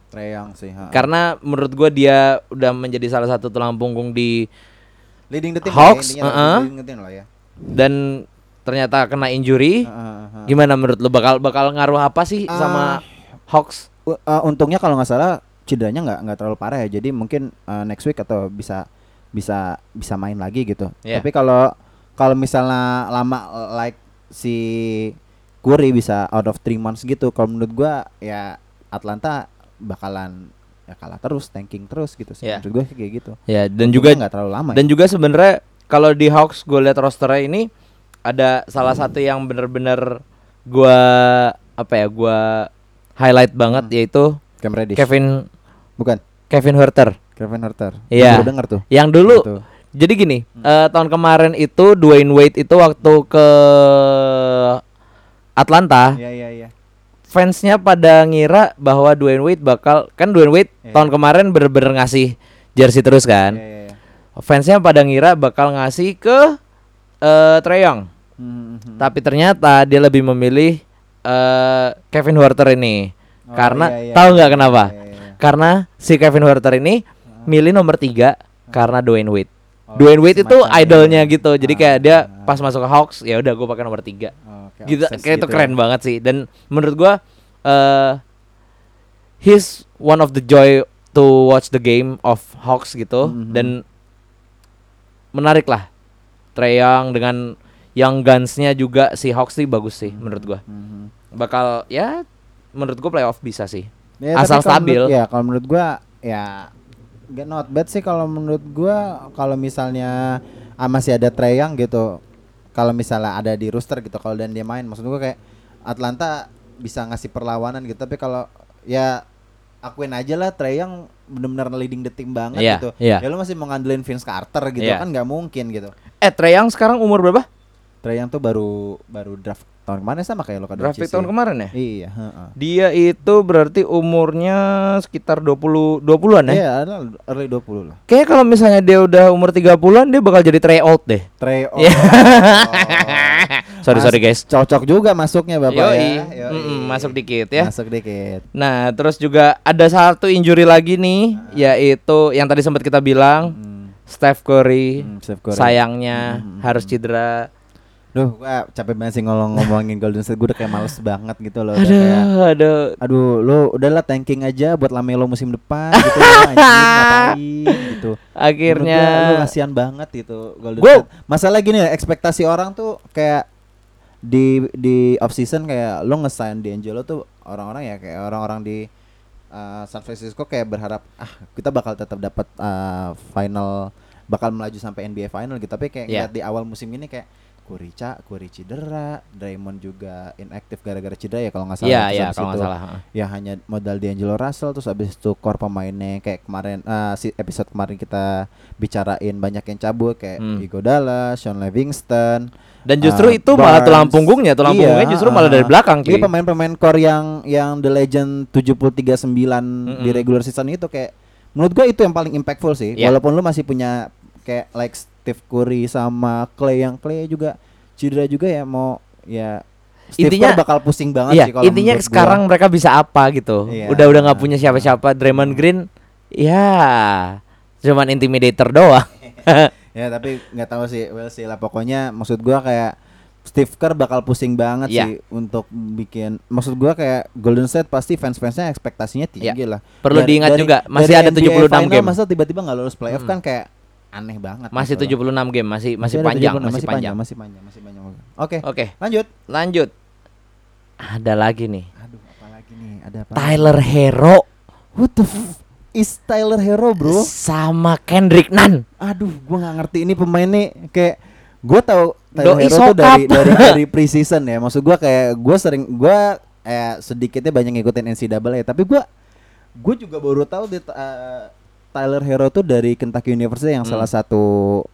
Speaker 5: sih. ha.
Speaker 1: karena menurut gua dia udah menjadi salah satu tulang punggung di
Speaker 5: leading the team
Speaker 1: Hawks,
Speaker 5: lah ya, lah,
Speaker 1: uh-uh.
Speaker 5: leading the team lah ya.
Speaker 1: dan ternyata kena injury.
Speaker 5: Ha.
Speaker 1: Gimana menurut lu bakal bakal ngaruh apa sih
Speaker 5: Ah.
Speaker 1: sama Hawks?
Speaker 5: U- uh, untungnya kalau nggak salah cederanya nggak nggak terlalu parah ya jadi mungkin uh, next week atau bisa bisa bisa main lagi gitu
Speaker 1: Iya.
Speaker 5: tapi kalau kalau misalnya lama uh, like si Curry bisa out of three months gitu kalau menurut gua ya Atlanta bakalan ya kalah terus tanking terus gitu sih
Speaker 1: Iya.
Speaker 5: menurut gua sih kayak gitu
Speaker 1: Ya, dan
Speaker 5: Untungnya
Speaker 1: juga
Speaker 5: nggak terlalu lama ya.
Speaker 1: dan juga sebenarnya kalau di Hawks gue lihat rosternya ini ada salah satu yang bener-bener gua apa ya gua highlight banget
Speaker 5: Hmm.
Speaker 1: yaitu
Speaker 5: Cam Reddish
Speaker 1: Kevin
Speaker 5: bukan
Speaker 1: Kevin Huerter
Speaker 5: Kevin Herter
Speaker 1: Iya.
Speaker 5: tuh
Speaker 1: yang dulu
Speaker 5: Gitu.
Speaker 1: Jadi gini
Speaker 5: Hmm.
Speaker 1: eh, tahun kemarin itu Dwayne Wade itu waktu ke Atlanta
Speaker 5: iya iya iya
Speaker 1: fansnya pada ngira bahwa Dwayne Wade bakal kan Dwayne Wade
Speaker 5: Iya.
Speaker 1: tahun kemarin bener-bener ngasih jersey terus kan
Speaker 5: iya iya iya.
Speaker 1: fansnya pada ngira bakal ngasih ke eh Trae Young
Speaker 5: Hmm,
Speaker 1: tapi ternyata dia lebih memilih eh Kevin Huerter ini
Speaker 5: Oh,
Speaker 1: karena
Speaker 5: iya, iya.
Speaker 1: tahu nggak kenapa
Speaker 5: Iya, iya, iya.
Speaker 1: karena si Kevin Huerter ini milih nomor tiga karena Dwayne Wade.
Speaker 5: Oh,
Speaker 1: Dwayne Wade itu idolnya
Speaker 5: ini.
Speaker 1: gitu. Jadi
Speaker 5: Ah,
Speaker 1: kayak dia
Speaker 5: ah.
Speaker 1: pas masuk ke Hawks ya udah gue pakai nomor tiga.
Speaker 5: Oke,
Speaker 1: gitu
Speaker 5: obses
Speaker 1: kayak itu
Speaker 5: gitu
Speaker 1: keren
Speaker 5: ya.
Speaker 1: banget sih dan menurut gua eh he's one of the joy to watch the game of Hawks gitu
Speaker 5: Mhm.
Speaker 1: dan menarik lah Trae Young dengan Young Guns-nya juga si Hawks sih bagus sih menurut gua
Speaker 5: Mhm.
Speaker 1: bakal ya menurut gua playoff bisa sih
Speaker 5: Ya,
Speaker 1: Asal stabil.
Speaker 5: menurut- ya kalau menurut gua ya nggak not bad sih kalau menurut gua kalau misalnya ah, masih ada Trae Young gitu. Kalau misalnya ada di roster gitu kalau dan dia main maksud gua kayak Atlanta bisa ngasih perlawanan gitu tapi kalau ya akuin aja lah Trae Young benar-benar leading the team banget
Speaker 1: Iya,
Speaker 5: gitu.
Speaker 1: iya.
Speaker 5: Ya lu masih mau ngandelin Vince Carter gitu
Speaker 1: Iya.
Speaker 5: kan nggak mungkin gitu.
Speaker 1: eh Trae Young sekarang umur berapa
Speaker 5: Trae Young tuh baru baru draft tahun kemarin sama kayak Luka
Speaker 1: draft
Speaker 5: Doncic
Speaker 1: pick tahun kemarin ya
Speaker 5: Iya, heeh.
Speaker 1: dia itu berarti umurnya sekitar 20 20-an ya
Speaker 5: Iya, early 20 lah.
Speaker 1: Kayaknya kalau misalnya dia udah umur 30-an dia bakal jadi Trae old deh
Speaker 5: Trae oh.
Speaker 1: Iya. Sorry
Speaker 5: Mas-
Speaker 1: sorry guys.
Speaker 5: Cocok juga masuknya Bapak
Speaker 1: Yoi.
Speaker 5: ya. Yoi.
Speaker 1: Mm-mm, masuk dikit ya.
Speaker 5: Masuk dikit.
Speaker 1: Nah, terus juga ada satu injury lagi nih, yaitu yang tadi sempat kita bilang
Speaker 5: Hmm,
Speaker 1: Steph Curry,
Speaker 5: hmm, Steph Curry.
Speaker 1: sayangnya
Speaker 5: Hmm,
Speaker 1: harus
Speaker 5: hmm. Duh, gua capek banget sih ngomong ngomongin Golden State. Gue udah kayak males banget gitu loh. Udah kayak,
Speaker 1: Aduh, aduh.
Speaker 5: aduh, lu udahlah tanking aja buat Lamelo musim depan gitu loh, anjing ngapain gitu.
Speaker 1: Akhirnya
Speaker 5: Menurut gua lu kasihan banget gitu Golden
Speaker 1: Gua-
Speaker 5: State. Masalah gini ya, ekspektasi orang tuh kayak di di off season kayak lu ngesign D'Angelo tuh orang-orang ya kayak orang-orang di uh, San Francisco kayak berharap ah kita bakal tetap dapat uh, final bakal melaju sampai NBA final gitu tapi kayak
Speaker 1: Yeah.
Speaker 5: ngeliat di awal musim ini kayak Curry ca, Curry cedera, Draymond juga inaktif gara-gara cedera ya kalau nggak salah.
Speaker 1: Iya,
Speaker 5: Terus
Speaker 1: iya kalau nggak salah.
Speaker 5: ya hanya modal D'Angelo Russell terus habis itu core pemainnya kayak kemarin eh, si episode kemarin kita bicarain banyak yang cabut kayak
Speaker 1: Hmm.
Speaker 5: Iguodala, Sean Livingston.
Speaker 1: Dan justru
Speaker 5: eh,
Speaker 1: itu malah tulang
Speaker 5: Barnes.
Speaker 1: punggungnya, tulang
Speaker 5: Iya,
Speaker 1: punggungnya justru malah
Speaker 5: ah,
Speaker 1: dari belakang cuy.
Speaker 5: Iya pemain-pemain core yang yang the legend 73-9 di
Speaker 1: Mm-mm.
Speaker 5: regular season itu kayak menurut gua itu yang paling impactful sih.
Speaker 1: Iya.
Speaker 5: Walaupun lu masih punya kayak like Steve Curry sama Clay yang Clay juga cedera juga ya mau ya Steve
Speaker 1: Intinya-
Speaker 5: Kerr bakal pusing banget
Speaker 1: Iya,
Speaker 5: sih kalau
Speaker 1: intinya
Speaker 5: menurut gua.
Speaker 1: sekarang mereka bisa apa gitu.
Speaker 5: Iya.
Speaker 1: Udah udah nggak punya siapa-siapa. Draymond Green, ya cuman intimidator doang.
Speaker 5: Ya tapi nggak tahu sih, well sih lah pokoknya maksud gua kayak Steve Kerr bakal pusing banget
Speaker 1: Iya.
Speaker 5: sih untuk bikin maksud gua kayak Golden State pasti fans-fansnya ekspektasinya tinggi
Speaker 1: Iya.
Speaker 5: lah.
Speaker 1: Perlu diingat juga, masih ada
Speaker 5: NBA
Speaker 1: 76
Speaker 5: final,
Speaker 1: game.
Speaker 5: Masa tiba-tiba nggak lolos playoff
Speaker 1: Hmm.
Speaker 5: kan kayak aneh banget.
Speaker 1: Masih
Speaker 5: gitu loh.
Speaker 1: 76 game, masih masih
Speaker 5: ada
Speaker 1: panjang,
Speaker 5: 76,
Speaker 1: masih panjang.
Speaker 5: masih panjang, masih panjang. Oke,
Speaker 1: Oke,
Speaker 5: lanjut.
Speaker 1: lanjut. Ada lagi nih.
Speaker 5: Aduh, apa lagi nih? Ada apa?
Speaker 1: Tyler Hero
Speaker 5: What the f- is Tyler Hero, bro?
Speaker 1: sama Kendrick Nunn.
Speaker 5: Aduh, gua nggak ngerti ini pemain nih kayak gua tahu Tyler
Speaker 1: Doi
Speaker 5: Hero tuh dari dari dari preseason ya. Maksud gua kayak gua sering gua eh sedikitnya banyak ngikutin NCAA tapi gua gua juga baru tahu di eh, Tyler Hero tuh dari Kentucky University yang
Speaker 1: Hmm.
Speaker 5: salah satu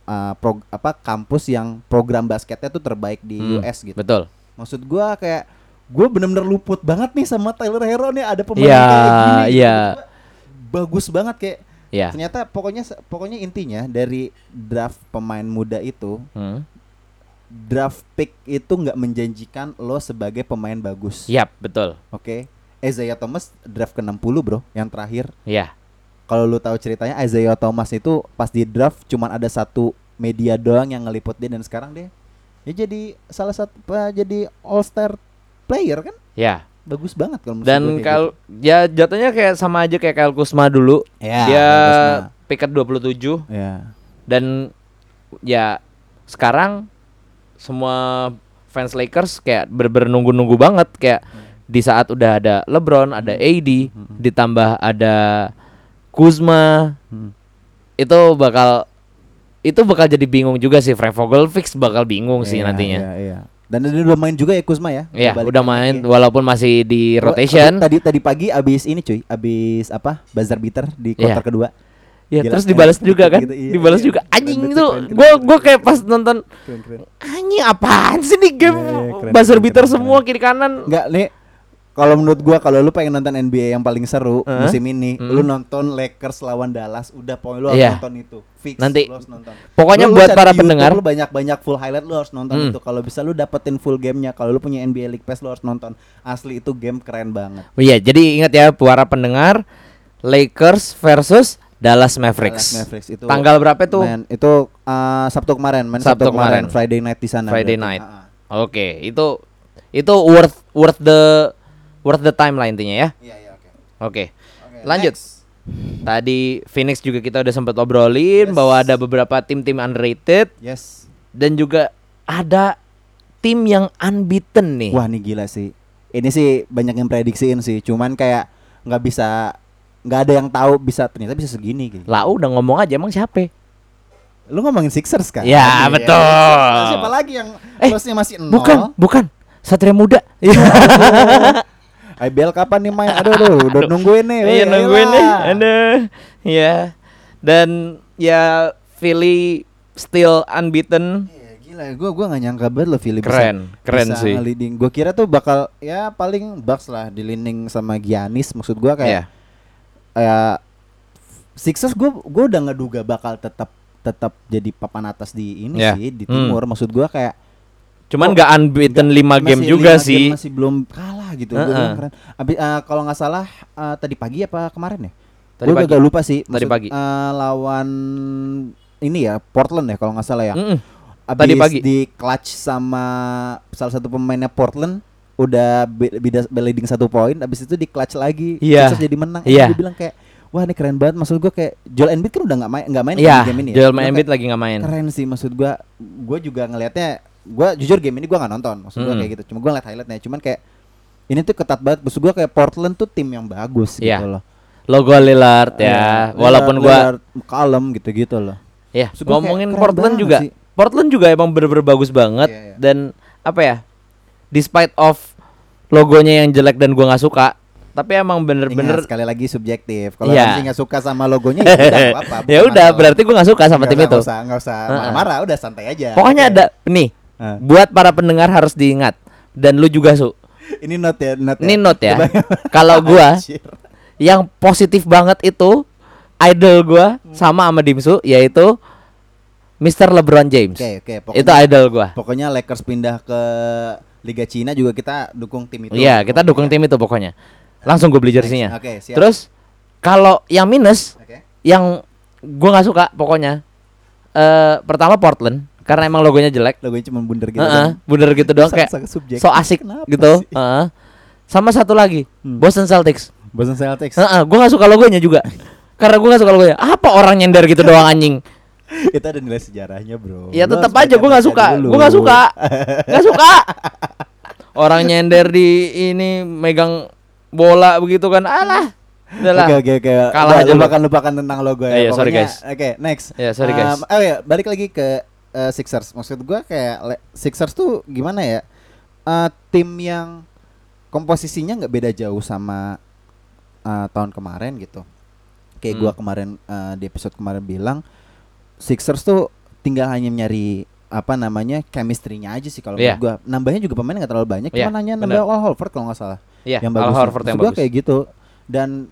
Speaker 5: eh, prog- apa kampus yang program basketnya tuh terbaik di
Speaker 1: Hmm,
Speaker 5: US gitu.
Speaker 1: Betul.
Speaker 5: Maksud gua kayak gua bener-bener luput banget nih sama Tyler Hero nih ada pemain
Speaker 1: Iya,
Speaker 5: kayak gini. gitu.
Speaker 1: iya.
Speaker 5: Tiba-tiba Bagus banget kayak
Speaker 1: Ya.
Speaker 5: ternyata pokoknya pokoknya intinya dari draft pemain muda itu
Speaker 1: Hmm.
Speaker 5: draft pick itu nggak menjanjikan lo sebagai pemain bagus
Speaker 1: Yap, betul.
Speaker 5: oke Isaiah Thomas draft ke 60 bro yang terakhir
Speaker 1: Ya.
Speaker 5: Kalau lo tahu ceritanya Isaiah Thomas itu pas di draft cuman ada satu media doang yang ngeliput dia dan sekarang dia ya jadi salah satu apa, jadi all star player kan?
Speaker 1: Ya.
Speaker 5: bagus banget kalau
Speaker 1: Dan kalau ya jatuhnya kayak sama aja kayak Kyle Kuzma dulu.
Speaker 5: gitu. ya,
Speaker 1: Dia picket 27
Speaker 5: ya.
Speaker 1: Dan ya sekarang semua fans Lakers kayak ber nunggu-nunggu banget. Kayak di saat udah ada LeBron, ada AD, ditambah ada Kuzma,
Speaker 5: Hmm.
Speaker 1: itu bakal itu bakal jadi bingung juga sih Frank Vogel fix bakal bingung sih
Speaker 5: Iya,
Speaker 1: nantinya.
Speaker 5: iya, iya. dan dia udah main juga ya Kuzma ya
Speaker 1: Iya, udah
Speaker 5: lagi.
Speaker 1: main walaupun masih di rotation.
Speaker 5: Tadi tadi pagi abis ini cuy, abis apa? Buzzer beater di
Speaker 1: Iya.
Speaker 5: quarter kedua.
Speaker 1: Ya,
Speaker 5: Gila,
Speaker 1: terus dibalas juga kan?
Speaker 5: gitu, iya,
Speaker 1: dibalas
Speaker 5: iya.
Speaker 1: juga. Anjing itu gua
Speaker 5: keren.
Speaker 1: gua kayak pas nonton
Speaker 5: Keren, keren.
Speaker 1: anjing apaan sih nih game
Speaker 5: Iya, iya, keren,
Speaker 1: buzzer
Speaker 5: keren,
Speaker 1: beater
Speaker 5: keren,
Speaker 1: semua
Speaker 5: keren.
Speaker 1: kiri kanan.
Speaker 5: Enggak nih kalau menurut gua kalau lu pengen nonton NBA yang paling seru
Speaker 1: Heeh.
Speaker 5: musim ini,
Speaker 1: Hmm.
Speaker 5: lu nonton Lakers lawan Dallas, udah poin lu harus
Speaker 1: Iya.
Speaker 5: nonton itu. Fix
Speaker 1: Nanti-
Speaker 5: lu harus nonton.
Speaker 1: Pokoknya
Speaker 5: Lu- lu
Speaker 1: buat
Speaker 5: cari
Speaker 1: para
Speaker 5: YouTube,
Speaker 1: pendengar
Speaker 5: lu banyak-banyak full highlight lu harus nonton
Speaker 1: Hmm.
Speaker 5: itu. Kalau bisa lu dapetin full gamenya, kalau lu punya NBA League Pass lu harus nonton. Asli itu game keren banget.
Speaker 1: Oh Iya, jadi ingat ya para pendengar Lakers versus Dallas Mavericks.
Speaker 5: Dallas Mavericks itu
Speaker 1: Tanggal berapa tuh?
Speaker 5: main- itu uh, Sabtu kemarin, main
Speaker 1: Sabtu
Speaker 5: Sabtu, kemarin.
Speaker 1: kemarin.
Speaker 5: Friday night di sana.
Speaker 1: Friday
Speaker 5: berarti.
Speaker 1: night.
Speaker 5: Ah,
Speaker 1: Oke, itu itu worth worth the worth the time lah intinya ya.
Speaker 5: Iya, iya, oke.
Speaker 1: Oke.
Speaker 5: Oke,
Speaker 1: Lanjut.
Speaker 5: next.
Speaker 1: Tadi Phoenix juga kita udah sempat obrolin
Speaker 5: Yes.
Speaker 1: bahwa ada beberapa tim-tim underrated
Speaker 5: Yes.
Speaker 1: dan juga ada tim yang unbeaten nih.
Speaker 5: Wah, ini gila sih. Ini sih banyak yang prediksiin sih, cuman kayak nggak bisa nggak ada yang tahu bisa ternyata bisa segini gitu.
Speaker 1: Lah udah ngomong aja emang siapa?
Speaker 5: Lu ngomongin Sixers kan?
Speaker 1: Ya,
Speaker 5: Iya.
Speaker 1: betul.
Speaker 5: Siapa lagi yang
Speaker 1: Eh,
Speaker 5: masih nol?
Speaker 1: Bukan, bukan. Satria Muda.
Speaker 5: IBL kapan nih main? Aduh, aduh, udah nungguin nih.
Speaker 1: Iya nungguin nih. Aduh. Iya. Dan ya Philly still unbeaten.
Speaker 5: Iya, gila, gua gua nggak nyangka banget loh Philly
Speaker 1: Keren,
Speaker 5: bisa,
Speaker 1: keren
Speaker 5: bisa
Speaker 1: sih.
Speaker 5: nge-leading. Gua kira tuh bakal ya paling Bucks lah di leading sama Giannis. Maksud gua kayak kayak Sixers gua gua udah ngeduga bakal tetap tetap jadi papan atas di ini
Speaker 1: Iya.
Speaker 5: sih di
Speaker 1: Hmm.
Speaker 5: timur. Maksud gua kayak
Speaker 1: Cuman
Speaker 5: Oh,
Speaker 1: nggak unbeaten 5 game
Speaker 5: masih
Speaker 1: juga
Speaker 5: lima
Speaker 1: sih.
Speaker 5: game masih belum kalah gitu.
Speaker 1: Heeh.
Speaker 5: bilang keren. Abi- eh, kalau nggak salah eh, tadi pagi apa kemarin ya?
Speaker 1: Tadi
Speaker 5: Gue agak lupa sih.
Speaker 1: Tadi pagi.
Speaker 5: eh, lawan ini ya Portland ya kalau nggak salah ya.
Speaker 1: Mm-mm.
Speaker 5: Abis
Speaker 1: Tadi pagi.
Speaker 5: di clutch sama salah satu pemainnya Portland udah be- beda be- leading satu poin abis itu di clutch lagi
Speaker 1: Iya.
Speaker 5: Sixers jadi menang
Speaker 1: Iya.
Speaker 5: gue bilang kayak wah ini keren banget maksud gue kayak Joel Embiid kan udah nggak main nggak main
Speaker 1: Iya,
Speaker 5: di game ini ya
Speaker 1: Joel Embiid lagi nggak main.
Speaker 5: keren sih maksud gue gue juga ngelihatnya gue jujur game ini gue nggak nonton maksud gue
Speaker 1: Mm.
Speaker 5: kayak gitu cuma gue ngeliat highlightnya cuman kayak ini tuh ketat banget maksud gue kayak Portland tuh tim yang bagus
Speaker 1: Iya.
Speaker 5: gitu loh
Speaker 1: Logo Lillard
Speaker 5: Iya,
Speaker 1: ya. Walaupun
Speaker 5: Lillard-
Speaker 1: gua
Speaker 5: Lillard, kalem gitu-gitu loh
Speaker 1: ya
Speaker 5: kayak
Speaker 1: ngomongin Portland juga.
Speaker 5: sih.
Speaker 1: Portland juga emang bener-bener bagus banget
Speaker 5: Iya, iya.
Speaker 1: dan apa ya? Despite of logonya yang jelek dan gua nggak suka, tapi emang bener-bener
Speaker 5: sekali lagi subjektif. Kalau
Speaker 1: Iya.
Speaker 5: Ramsey nggak suka sama logonya ya udah apa-apa. bukan
Speaker 1: ya udah berarti gua nggak suka sama
Speaker 5: Nggak
Speaker 1: tim
Speaker 5: usah-
Speaker 1: itu.
Speaker 5: Nggak usah, nggak usah marah-marah, udah santai aja.
Speaker 1: Pokoknya
Speaker 5: Oke.
Speaker 1: ada nih
Speaker 5: Heeh.
Speaker 1: buat para pendengar harus diingat dan lu juga su.
Speaker 5: Ini note ya, note.
Speaker 1: Ini note ya. Kalau gua yang positif banget itu idol gua sama sama Dimsu yaitu Mr. LeBron James.
Speaker 5: Oke, oke.
Speaker 1: Itu
Speaker 5: Pokoknya,
Speaker 1: idol gua.
Speaker 5: pokoknya Lakers pindah ke Liga Cina juga kita dukung tim itu.
Speaker 1: Iya, kita dukung tim itu pokoknya. Langsung gue beli jersey-nya.
Speaker 5: Oke, siap.
Speaker 1: Terus kalau yang minus,
Speaker 5: Oke.
Speaker 1: yang gua nggak suka pokoknya. Eh pertama Portland karena emang logonya jelek.
Speaker 5: Logonya cuma bundar gitu. Doang.
Speaker 1: bunder gitu doang kayak so asik
Speaker 5: Kenapa
Speaker 1: gitu.
Speaker 5: sih?
Speaker 1: Heeh. Sama satu lagi,
Speaker 5: Hmm.
Speaker 1: Boston Celtics.
Speaker 5: Boston Celtics.
Speaker 1: Heeh, gua nggak suka logonya juga. karena gua nggak suka logonya. Apa orang nyender gitu doang anjing?
Speaker 5: itu ada nilai sejarahnya, Bro.
Speaker 1: Ya tetap aja nggak
Speaker 5: baca-baca
Speaker 1: suka. Gua nggak suka. Nggak suka. Orang nyender di ini megang bola begitu kan. Alah. Udahlah.
Speaker 5: Oke oke oke.
Speaker 1: Kalah
Speaker 5: Udah,
Speaker 1: aja lu.
Speaker 5: lupakan lupakan tentang logo ya.
Speaker 1: Eh, iya, sorry, guys.
Speaker 5: Oke, next.
Speaker 1: Ya, sorry, guys.
Speaker 5: Um, oh ya, balik lagi ke uh, Sixers. Maksud gua kayak le- Sixers tuh gimana ya? Uh, tim yang komposisinya nggak beda jauh sama uh, tahun kemarin gitu. Kayak gua
Speaker 1: Hmm.
Speaker 5: kemarin uh, di episode kemarin bilang Sixers tuh tinggal hanya nyari apa namanya chemistry-nya aja sih kalau
Speaker 1: Iya.
Speaker 5: menurut gua. Nambahnya juga pemain nggak terlalu banyak,
Speaker 1: Iya,
Speaker 5: cuma hanya nambah Al Horford kalau nggak salah
Speaker 1: Iya,
Speaker 5: yang
Speaker 1: Al
Speaker 5: bagus.
Speaker 1: Horford yang bagus.
Speaker 5: kayak gitu. Dan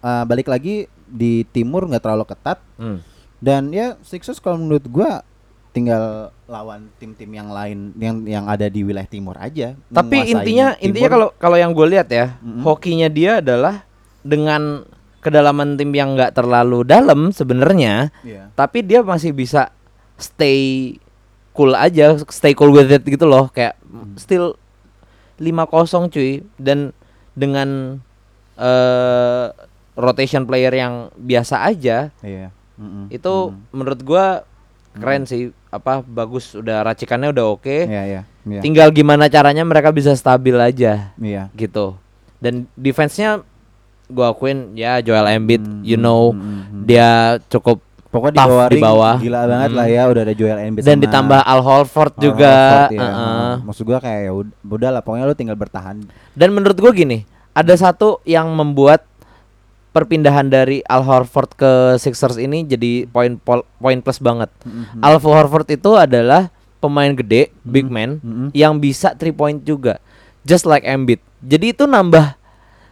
Speaker 5: uh, balik lagi di timur nggak terlalu ketat
Speaker 1: Hmm.
Speaker 5: dan ya Sixers kalau menurut gua tinggal lawan tim-tim yang lain yang yang ada di wilayah timur aja.
Speaker 1: Tapi intinya intinya
Speaker 5: timur.
Speaker 1: kalau kalau yang gue lihat ya,
Speaker 5: Mm-mm.
Speaker 1: hokinya dia adalah dengan kedalaman tim yang nggak terlalu dalam sebenarnya,
Speaker 5: Iya.
Speaker 1: tapi dia masih bisa stay cool aja, stay cool with it gitu loh, kayak still 5-0 cuy dan dengan eh rotation player yang biasa aja
Speaker 5: Iya. Mm-mm.
Speaker 1: itu
Speaker 5: Mm-mm.
Speaker 1: menurut gua keren sih apa bagus udah racikannya udah oke
Speaker 5: Iya, iya. Iya.
Speaker 1: tinggal gimana caranya mereka bisa stabil aja
Speaker 5: Iya.
Speaker 1: gitu dan defense-nya gua akuin ya Joel Embiid
Speaker 5: Hmm,
Speaker 1: you know
Speaker 5: hmm, hmm, hmm.
Speaker 1: dia cukup
Speaker 5: Pokoknya di bawah,
Speaker 1: di bawah.
Speaker 5: gila banget
Speaker 1: Hmm.
Speaker 5: lah ya udah ada Joel Embiid
Speaker 1: dan
Speaker 5: sama
Speaker 1: ditambah Al Horford
Speaker 5: Al
Speaker 1: juga
Speaker 5: Horford, ya.
Speaker 1: heeh.
Speaker 5: Heeh. Maksud gua kayak ya ud- udah lah pokoknya lu tinggal bertahan.
Speaker 1: dan menurut gua gini ada satu yang membuat perpindahan dari Al Horford ke Sixers ini jadi poin poin plus banget
Speaker 5: Hmm.
Speaker 1: Al Horford itu adalah pemain gede big man
Speaker 5: Mm-mm.
Speaker 1: yang bisa three point juga just like Embiid jadi itu nambah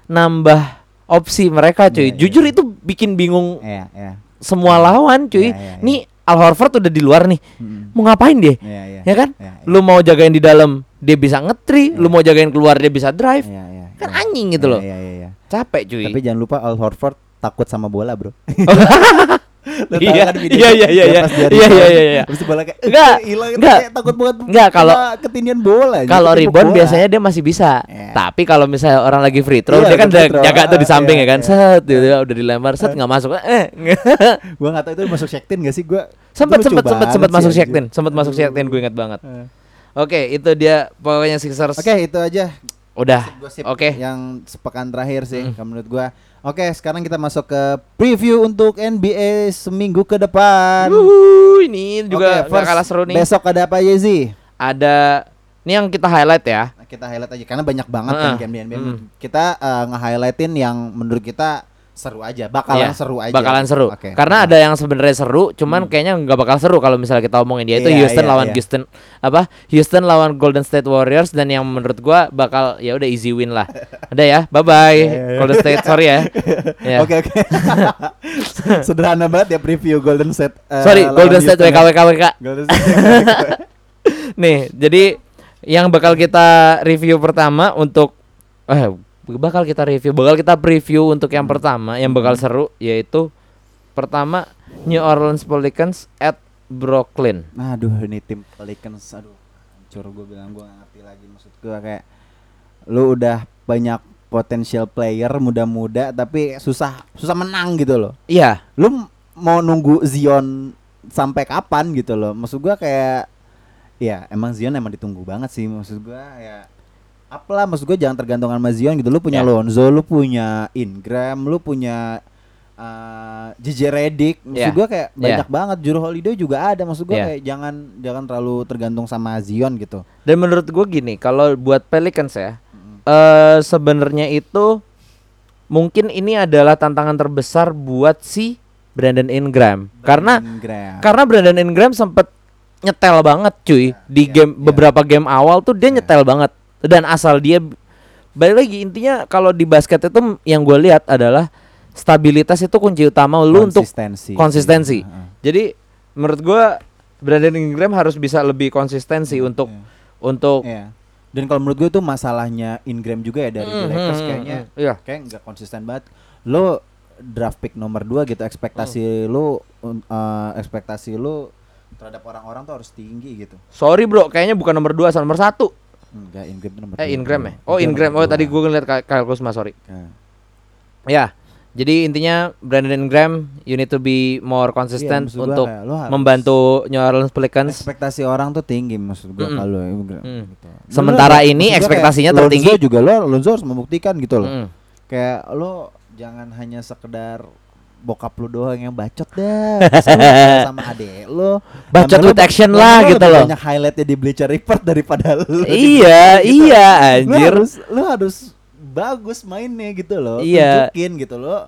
Speaker 1: nambah opsi mereka cuy
Speaker 5: Iya, iya.
Speaker 1: jujur itu bikin bingung
Speaker 5: Iya, iya.
Speaker 1: semua lawan cuy
Speaker 5: Iya, iya, iya.
Speaker 1: nih Al Horford udah di luar nih
Speaker 5: Mm-mm.
Speaker 1: mau ngapain dia
Speaker 5: Iya, iya.
Speaker 1: ya kan
Speaker 5: Iya, iya.
Speaker 1: lu mau jagain di dalam dia bisa ngetri lu
Speaker 5: Iya.
Speaker 1: mau jagain keluar dia bisa drive
Speaker 5: Iya, iya.
Speaker 1: kan
Speaker 5: iya.
Speaker 1: anjing gitu
Speaker 5: Iya,
Speaker 1: loh
Speaker 5: Iya, iya, iya.
Speaker 1: Capek cuy
Speaker 5: Tapi jangan lupa Al Horford takut sama bola, Bro. Lo tau
Speaker 1: Iya,
Speaker 5: kan
Speaker 1: iya, iya,
Speaker 5: dia
Speaker 1: iya,
Speaker 5: pas dia
Speaker 1: iya,
Speaker 5: rebound,
Speaker 1: iya, iya, iya.
Speaker 5: Terus bola kayak
Speaker 1: Enggak,
Speaker 5: "Eh, hilang
Speaker 1: enggak.
Speaker 5: takut banget.
Speaker 1: Enggak, kalau-
Speaker 5: kena ketindihan bola. jadi
Speaker 1: Kalau rebound
Speaker 5: bola.
Speaker 1: biasanya dia masih bisa.
Speaker 5: Iya.
Speaker 1: Tapi kalau misalnya orang lagi free throw,
Speaker 5: Iya,
Speaker 1: dia kan udah jaga tuh di samping
Speaker 5: iya,
Speaker 1: ya kan.
Speaker 5: iya.
Speaker 1: Set, gitu, udah dilempar, set nggak masuk. Eh,
Speaker 5: gua nggak tahu itu masuk Shaktin gak sih gua.
Speaker 1: sempat sempat sempat sempat masuk
Speaker 5: anjir.
Speaker 1: Shaktin, sempat masuk Shaktin gue ingat banget. Oke, itu dia pokoknya Sixers.
Speaker 5: Oke, itu aja
Speaker 1: Udah. Oke.
Speaker 5: yang sepekan terakhir sih kalau menurut gua. Oke, sekarang kita masuk ke preview untuk NBA seminggu ke depan.
Speaker 1: Wuhu, ini juga
Speaker 5: first,
Speaker 1: kalah seru nih.
Speaker 5: Besok ada apa aja sih?
Speaker 1: Ada ini yang kita highlight ya.
Speaker 5: Kita highlight aja karena banyak banget kan
Speaker 1: Heeh.
Speaker 5: game di NBA.
Speaker 1: Mm.
Speaker 5: Kita eh, nge-highlightin yang menurut kita seru aja, bakalan
Speaker 1: Iya,
Speaker 5: seru aja.
Speaker 1: Bakalan seru.
Speaker 5: Oke.
Speaker 1: Karena ada yang sebenarnya seru, cuman kayaknya nggak bakal seru kalau misalnya kita omongin dia itu
Speaker 5: Iya,
Speaker 1: Houston
Speaker 5: iya,
Speaker 1: lawan
Speaker 5: iya.
Speaker 1: Houston apa? Houston lawan Golden State Warriors dan yang menurut gua bakal ya udah easy win lah. Ada ya. Bye bye Golden State. Sorry ya. Ya.
Speaker 5: Oke oke. Sederhana banget ya preview Golden State. eh,
Speaker 1: Sorry, Golden State
Speaker 5: ya.
Speaker 1: WKWKWK.
Speaker 5: Golden State.
Speaker 1: Nih, jadi yang bakal kita review pertama untuk eh bakal kita review, bakal kita preview untuk yang pertama yang bakal seru yaitu pertama New Orleans Pelicans at Brooklyn.
Speaker 5: Aduh ini tim Pelicans aduh hancur gue bilang gue gak ngerti lagi maksud gue kayak lu udah banyak potensial player muda-muda tapi susah susah menang gitu loh.
Speaker 1: Iya,
Speaker 5: Lu mau nunggu Zion sampai kapan gitu loh. Maksud gua kayak ya emang Zion emang ditunggu banget sih maksud gua ya apalah maksud gua jangan tergantung sama Zion gitu. Lu punya
Speaker 1: Ya.
Speaker 5: Lonzo, lu punya Ingram, lu punya uh, JJ Redick. Maksud
Speaker 1: Ya.
Speaker 5: gua kayak
Speaker 1: Ya.
Speaker 5: banyak banget. Juru Holiday juga ada. Maksud gua
Speaker 1: Ya.
Speaker 5: kayak jangan jangan terlalu tergantung sama Zion gitu.
Speaker 1: dan menurut gue gini, kalau buat Pelicans ya, eh sebenarnya itu mungkin ini adalah tantangan terbesar buat si Brandon Ingram. Karena
Speaker 5: Ingram.
Speaker 1: karena Brandon Ingram sempet nyetel banget cuy di
Speaker 5: iya,
Speaker 1: game
Speaker 5: iya.
Speaker 1: beberapa game awal tuh dia
Speaker 5: Iya.
Speaker 1: nyetel banget dan asal dia balik lagi intinya kalau di basket itu yang gue lihat adalah stabilitas itu kunci utama lu untuk
Speaker 5: konsistensi. Heeh.
Speaker 1: jadi menurut gue Brandon Ingram harus bisa lebih konsistensi untuk untuk
Speaker 5: Iya. Dan kalau menurut gue itu masalahnya Ingram juga ya dari
Speaker 1: Hmm,
Speaker 5: Lakers
Speaker 1: hmm,
Speaker 5: kayaknya
Speaker 1: hmm, iya.
Speaker 5: kayak nggak konsisten banget. Lo draft pick nomor 2 gitu ekspektasi lo un- eh, ekspektasi lo terhadap orang-orang tuh harus tinggi gitu.
Speaker 1: sorry bro kayaknya bukan nomor 2 nomor satu
Speaker 5: Enggak Ingram itu nomor
Speaker 1: eh. Ingram ya oh
Speaker 5: Ingram
Speaker 1: oh tadi gue ngeliat Kyle Kuzma sorry
Speaker 5: Nah,
Speaker 1: Ya, jadi intinya Brandon Ingram, you need to be more consistent
Speaker 5: maksud gua
Speaker 1: untuk
Speaker 5: kayak
Speaker 1: membantu New Orleans Pelicans.
Speaker 5: ekspektasi orang tuh tinggi maksud gua
Speaker 1: Mm-mm.
Speaker 5: kalau Ingram
Speaker 1: Mm.
Speaker 5: gitu.
Speaker 1: Sementara
Speaker 5: Lo-
Speaker 1: ini ekspektasinya
Speaker 5: kayak
Speaker 1: tertinggi.
Speaker 5: Lonzo juga lo Lonzo harus membuktikan gitu loh.
Speaker 1: Mm.
Speaker 5: Kayak lo jangan hanya sekedar bokap lu doang yang bacot lu kayak sama adek lo
Speaker 1: Bacot with action
Speaker 5: lama-lama
Speaker 1: lah
Speaker 5: lebih
Speaker 1: gitu loh.
Speaker 5: banyak highlightnya di Bleacher Report daripada lu
Speaker 1: Iya,
Speaker 5: Gitu.
Speaker 1: iya
Speaker 5: lu
Speaker 1: anjir.
Speaker 5: harus lu harus bagus mainnya gitu loh
Speaker 1: Iya.
Speaker 5: tunjukin gitu loh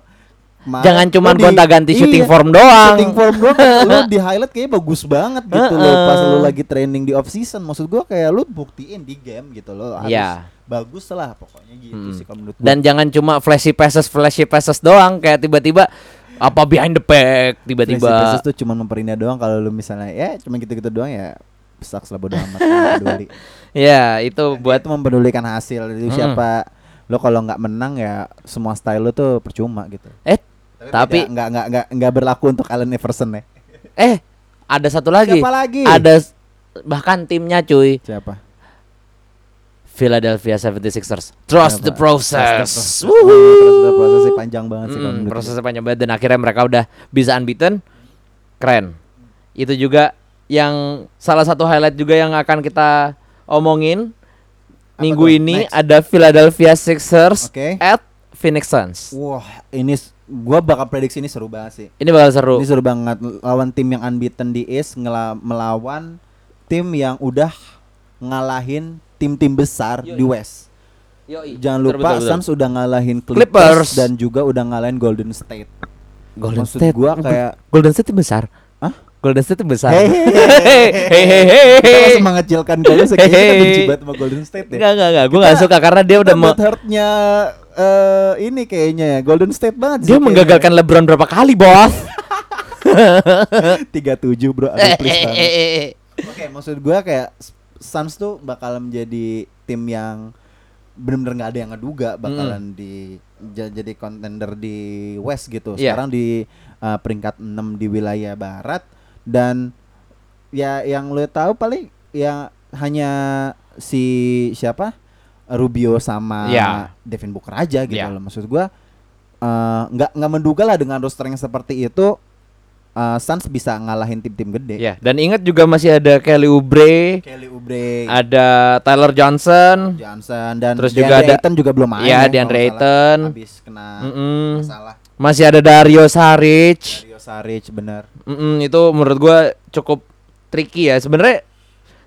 Speaker 5: Ma-
Speaker 1: Jangan
Speaker 5: lu
Speaker 1: cuman gonta-ganti shooting
Speaker 5: iya,
Speaker 1: form doang.
Speaker 5: shooting form doang lu di highlight kayaknya bagus banget gitu loh
Speaker 1: Heeh.
Speaker 5: pas lu lagi training di off season maksud gua kayak lu buktiin di game gitu loh harus
Speaker 1: Iya.
Speaker 5: bagus lah pokoknya gitu
Speaker 1: Hmm.
Speaker 5: sih kalau menurut gua.
Speaker 1: Dan jangan cuma flashy passes flashy passes doang kayak tiba-tiba apa behind the back
Speaker 5: Flashy
Speaker 1: tiba-tiba.
Speaker 5: passes tuh cuma memperindah doang kalau lu misalnya ya cuma gitu-gitu doang ya sucks lah bodo amat peduli.
Speaker 1: Ya, itu
Speaker 5: buat
Speaker 1: buat
Speaker 5: itu mempedulikan hasil itu
Speaker 1: Mm-mm.
Speaker 5: siapa lo kalau nggak menang ya semua style lo tuh percuma gitu
Speaker 1: eh
Speaker 5: tapi nggak nggak nggak nggak berlaku untuk Allen Iverson ya
Speaker 1: eh ada satu lagi.
Speaker 5: siapa lagi
Speaker 1: Ada bahkan timnya cuy.
Speaker 5: siapa
Speaker 1: Philadelphia 76ers. Trust the
Speaker 5: Siapa?
Speaker 1: process.
Speaker 5: Trust the process. Trust the process sih panjang banget sih
Speaker 1: Mm, prosesnya panjang banget dan akhirnya mereka udah bisa unbeaten. Keren. Itu juga yang salah satu highlight juga yang akan kita omongin
Speaker 5: Apa
Speaker 1: minggu
Speaker 5: tuh?
Speaker 1: ini
Speaker 5: Next.
Speaker 1: ada Philadelphia Sixers
Speaker 5: Oke.
Speaker 1: at Phoenix Suns.
Speaker 5: wah ini gua bakal prediksi ini seru banget sih
Speaker 1: Ini bakal seru.
Speaker 5: ini seru banget lawan tim yang unbeaten di East ngela- melawan tim yang udah ngalahin tim-tim besar
Speaker 1: Yoi.
Speaker 5: di West
Speaker 1: Yoi.
Speaker 5: Jangan lupa
Speaker 1: betul, betul.
Speaker 5: Suns udah ngalahin Clippers,
Speaker 1: Clippers.
Speaker 5: dan juga udah ngalahin Golden State.
Speaker 1: Golden
Speaker 5: Maksud
Speaker 1: State.
Speaker 5: gua kayak
Speaker 1: Golden State itu besar.
Speaker 5: Hah?
Speaker 1: Golden State itu besar.
Speaker 5: Hei,
Speaker 1: Hehehe.
Speaker 5: kita langsung mengecilkan Golden State. Kita
Speaker 1: Hehehe.
Speaker 5: benci banget sama Golden State ya.
Speaker 1: Enggak enggak enggak, gue enggak suka karena dia udah me-
Speaker 5: hurtnya eh ini kayaknya ya Golden State banget
Speaker 1: dia menggagalkan LeBron berapa kali, Bos?
Speaker 5: 37 bro. Aduh, please banget. Oke, maksud gua kayak Suns tuh bakal menjadi tim yang benar-benar nggak ada yang ngeduga bakalan di ja- jadi contender di West gitu.
Speaker 1: Iya.
Speaker 5: Sekarang di uh, peringkat 6 di wilayah barat dan ya yang lo tahu paling ya hanya si siapa? Rubio sama
Speaker 1: Iya.
Speaker 5: Devin Booker aja gitu
Speaker 1: Iya.
Speaker 5: loh. Maksud gua eh, nggak nggak menduga lah dengan roster yang seperti itu eh, Suns bisa ngalahin tim-tim gede.
Speaker 1: Ya, dan ingat juga masih ada Kelly Oubre,
Speaker 5: Kelly Oubre,
Speaker 1: ada Tyler Johnson.
Speaker 5: Johnson dan
Speaker 1: Terus
Speaker 5: DeAndre
Speaker 1: juga ada-
Speaker 5: Ayton juga belum main.
Speaker 1: Iya,
Speaker 5: ya,
Speaker 1: DeAndre. Ayton.
Speaker 5: Habis kena
Speaker 1: Mm-mm.
Speaker 5: masalah.
Speaker 1: Masih ada Dario Saric.
Speaker 5: Dario Saric bener.
Speaker 1: Mm-mm, itu menurut gua cukup tricky ya. Sebenarnya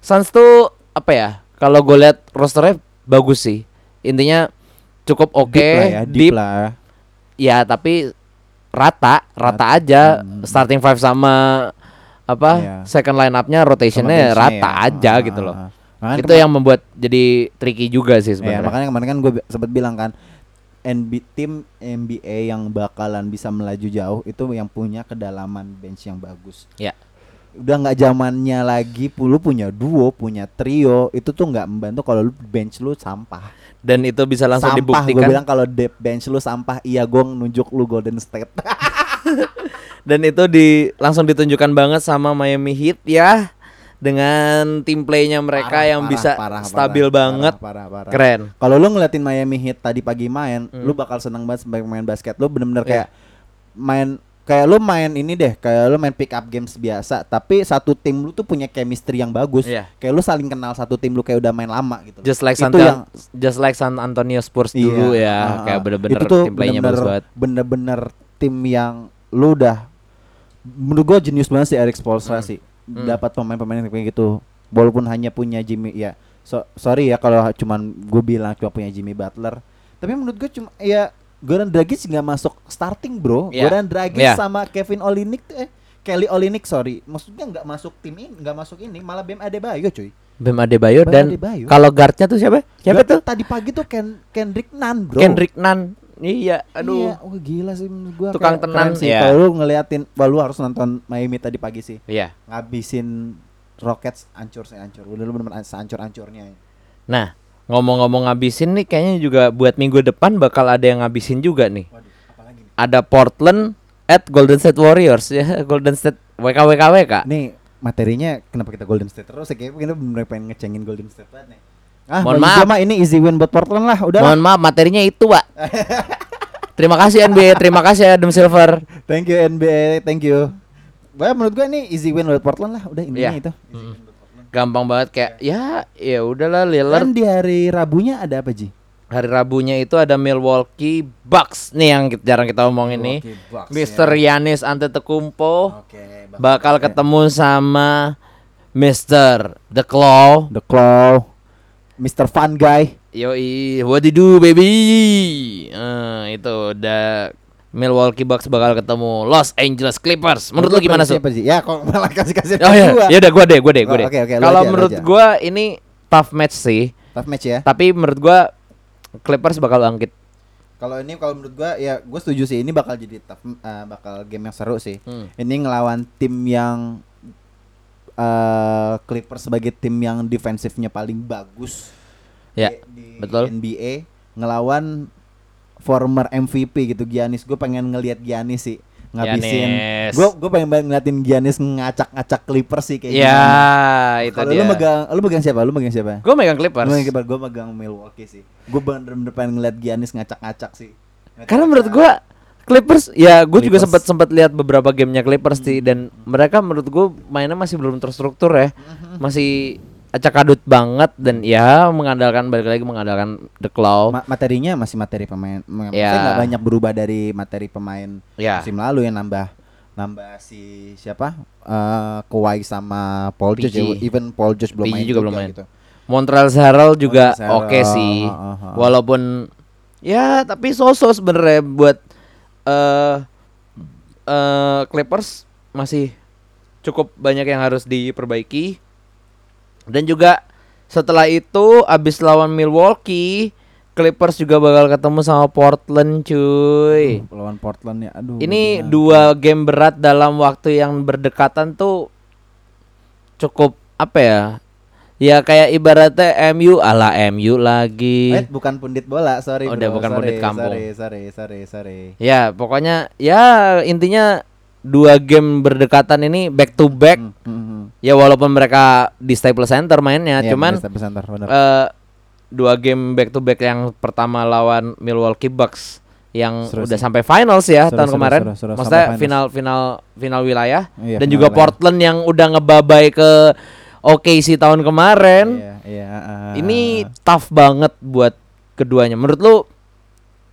Speaker 1: Suns tuh apa ya? Kalau gue lihat rosternya bagus sih. Intinya cukup oke,
Speaker 5: Deep lah ya, deep,
Speaker 1: deep.
Speaker 5: lah.
Speaker 1: Ya, tapi rata, rata aja.
Speaker 5: Hmm.
Speaker 1: Starting five sama apa?
Speaker 5: Iya.
Speaker 1: Second line up-nya rotationnya rata
Speaker 5: ya.
Speaker 1: aja
Speaker 5: Ah,
Speaker 1: gitu loh.
Speaker 5: ah, ah.
Speaker 1: Itu yang membuat jadi tricky juga sih
Speaker 5: ya,
Speaker 1: sebenarnya.
Speaker 5: makanya kemarin kan gue sempat bilang kan NB, tim NBA yang bakalan bisa melaju jauh itu yang punya kedalaman bench yang bagus.
Speaker 1: Ya.
Speaker 5: Udah nggak zamannya lagi, lu punya duo, punya trio, itu tuh nggak membantu kalau lu bench lu sampah.
Speaker 1: Dan itu bisa langsung
Speaker 5: sampah, gue
Speaker 1: dibuktikan.
Speaker 5: bilang kalau depth bench lu sampah, iya gue nunjuk lu Golden State.
Speaker 1: Dan itu di langsung ditunjukkan banget sama Miami Heat ya dengan tim playnya mereka
Speaker 5: Parah,
Speaker 1: yang
Speaker 5: parah,
Speaker 1: bisa
Speaker 5: parah,
Speaker 1: stabil
Speaker 5: parah,
Speaker 1: banget.
Speaker 5: parah, parah, parah.
Speaker 1: Keren.
Speaker 5: Kalau lu ngeliatin Miami Heat tadi pagi main,
Speaker 1: Hmm.
Speaker 5: lu bakal seneng banget sebagai pemain basket. Lu bener-bener
Speaker 1: Iya.
Speaker 5: kayak main kayak lu main ini deh, kayak lu main pick up games biasa, tapi satu tim lu tuh punya chemistry yang bagus.
Speaker 1: Iya.
Speaker 5: Kayak lu saling kenal satu tim lu kayak udah main lama gitu.
Speaker 1: Just like
Speaker 5: Itu
Speaker 1: San
Speaker 5: yang-
Speaker 1: just like San Antonio Spurs
Speaker 5: Iya,
Speaker 1: dulu ya,
Speaker 5: ah,
Speaker 1: kayak
Speaker 5: ah.
Speaker 1: bener-bener
Speaker 5: Itu tuh
Speaker 1: tim playnya bagus
Speaker 5: bener-bener-
Speaker 1: banget.
Speaker 5: Bener-bener tim yang lu udah menurut gua jenius banget sih Eric Spoelstra
Speaker 1: Hmm.
Speaker 5: sih.
Speaker 1: Hmm.
Speaker 5: Dapat pemain-pemain yang kayak gitu. Walaupun hanya punya Jimmy ya. So, sorry ya kalau cuman gue bilang cuma punya Jimmy Butler. Tapi menurut gue cuma ya Goran Dragic nggak masuk starting bro.
Speaker 1: Iya.
Speaker 5: Goran Dragic
Speaker 1: Iya.
Speaker 5: sama Kevin Olinik eh Kelly Olinik sorry. Maksudnya nggak masuk tim ini, nggak masuk ini, malah Bam Adebayo cuy.
Speaker 1: Bam Adebayo
Speaker 5: Bam
Speaker 1: dan
Speaker 5: Adebayo.
Speaker 1: kalau guardnya tuh siapa? Siapa
Speaker 5: Gua
Speaker 1: tuh?
Speaker 5: Tadi pagi tuh Ken Kendrick Nunn bro.
Speaker 1: Kendrick Nunn. Iya, aduh.
Speaker 5: Iya, wah gila sih menurut gua.
Speaker 1: Tukang tenan,
Speaker 5: sih.
Speaker 1: iya.
Speaker 5: Kalau lu ngeliatin, wah lu harus nonton Miami tadi pagi sih.
Speaker 1: Iya.
Speaker 5: Ngabisin Rockets ancur sih ancur. Udah lu bener-bener seancur-ancurnya.
Speaker 1: Nah, ngomong-ngomong ngabisin nih kayaknya juga buat minggu depan bakal ada yang ngabisin juga nih.
Speaker 5: Waduh, apalagi nih?
Speaker 1: Ada Portland at Golden State Warriors ya, Golden State WKWKWK.
Speaker 5: Nih materinya kenapa kita Golden State terus ya kayak kita bener pengen ngecengin Golden State banget nih. Ah,
Speaker 1: Mohon maaf.
Speaker 5: mah ini easy win buat Portland lah, udah.
Speaker 1: Mohon maaf materinya itu, Pak. terima kasih NBA, terima kasih Adam Silver.
Speaker 5: Thank you NBA, thank you. Bah, menurut gua ini easy win buat Portland lah, udah intinya
Speaker 1: Iya.
Speaker 5: itu.
Speaker 1: Gampang banget kayak ya ya udahlah Lillard
Speaker 5: Dan di hari Rabunya ada apa Ji?
Speaker 1: hari Rabunya itu ada Milwaukee Bucks nih yang jarang kita omongin nih.
Speaker 5: Milwaukee Bucks,
Speaker 1: Mr. Yanis Antetokounmpo bakal ketemu sama Mr. The Claw.
Speaker 5: The Claw, Mr. Fun Guy.
Speaker 1: Yoi, what you do baby? Eh, itu udah Milwaukee Bucks bakal ketemu Los Angeles Clippers. Menurut lu gimana sih?
Speaker 5: Ya kok malah kasih kasih
Speaker 1: Oh ya, ya udah gua deh, gua deh, gua
Speaker 5: Oh,
Speaker 1: deh.
Speaker 5: oke, lu
Speaker 1: Kalau menurut
Speaker 5: aja.
Speaker 1: gua ini tough match sih,
Speaker 5: Tough match ya.
Speaker 1: tapi menurut gua Clippers bakal bangkit.
Speaker 5: Kalau ini kalau menurut gua ya gua setuju sih ini bakal jadi tough eh, bakal game yang seru sih.
Speaker 1: Hmm.
Speaker 5: Ini ngelawan tim yang eh Clippers sebagai tim yang defensifnya paling bagus.
Speaker 1: Ya,
Speaker 5: di, di
Speaker 1: betul.
Speaker 5: NBA ngelawan former MVP gitu Giannis. Gue pengen ngelihat Giannis sih ngabisin. Gue gue pengen banget ngeliatin Giannis ngacak-ngacak Clippers sih kayak
Speaker 1: Ya,
Speaker 5: gimana.
Speaker 1: itu
Speaker 5: Kalau
Speaker 1: dia.
Speaker 5: lu megang lu megang siapa? Lu megang siapa?
Speaker 1: Gua megang Clippers.
Speaker 5: Gue megang, gua megang Milwaukee sih. Gue bener-bener pengen ngeliat Giannis ngacak-ngacak sih.
Speaker 1: Karena menurut gua Clippers ya gue juga
Speaker 5: Clippers.
Speaker 1: sempat sempat lihat beberapa gamenya Clippers sih dan mereka menurut gua mainnya masih belum terstruktur ya. Masih acak adut banget dan ya mengandalkan balik lagi mengandalkan The Claw.
Speaker 5: Ma- materinya masih materi pemain. Maksudnya
Speaker 1: Ya.
Speaker 5: nggak banyak berubah dari materi pemain
Speaker 1: Ya.
Speaker 5: musim lalu yang nambah nambah si siapa? Eh Kawhi sama Paul George.
Speaker 1: PG.
Speaker 5: Even Paul George belum
Speaker 1: PG
Speaker 5: main
Speaker 1: juga belum main.
Speaker 5: gitu.
Speaker 1: Montreal Harrell juga oke
Speaker 5: Harrell,
Speaker 1: sih.
Speaker 5: ah, ah, ah.
Speaker 1: Walaupun ya tapi sosok sebenarnya buat eh eh Clippers masih cukup banyak yang harus diperbaiki. Dan juga setelah itu abis lawan Milwaukee, Clippers juga bakal ketemu sama Portland cuy.
Speaker 5: Aduh, lawan Portland ya. Aduh.
Speaker 1: Ini
Speaker 5: gimana?
Speaker 1: dua game berat dalam waktu yang berdekatan tuh cukup apa ya? Ya kayak ibaratnya MU ala MU lagi.
Speaker 5: Eh, bukan pundit bola, sorry.
Speaker 1: Oh, udah
Speaker 5: bro.
Speaker 1: bukan
Speaker 5: Sorry,
Speaker 1: pundit kampung.
Speaker 5: Sorry, sorry, sorry, sorry.
Speaker 1: Ya, pokoknya ya intinya dua game berdekatan ini back to back.
Speaker 5: Hmm, hmm, hmm.
Speaker 1: Ya walaupun mereka di Staples Center mainnya,
Speaker 5: Iya,
Speaker 1: cuman
Speaker 5: Staples Center, bener.
Speaker 1: eh dua game back to back yang pertama lawan Milwaukee Bucks yang
Speaker 5: Seru
Speaker 1: udah sampai finals ya
Speaker 5: Seru,
Speaker 1: tahun
Speaker 5: seru,
Speaker 1: kemarin.
Speaker 5: seru, seru.
Speaker 1: Maksudnya final final final wilayah
Speaker 5: Iya,
Speaker 1: dan
Speaker 5: final
Speaker 1: juga
Speaker 5: wilayah.
Speaker 1: Portland yang udah ngebabai ke OKC tahun kemarin.
Speaker 5: Iya, iya, ah,
Speaker 1: Ini tough banget buat keduanya. Menurut lu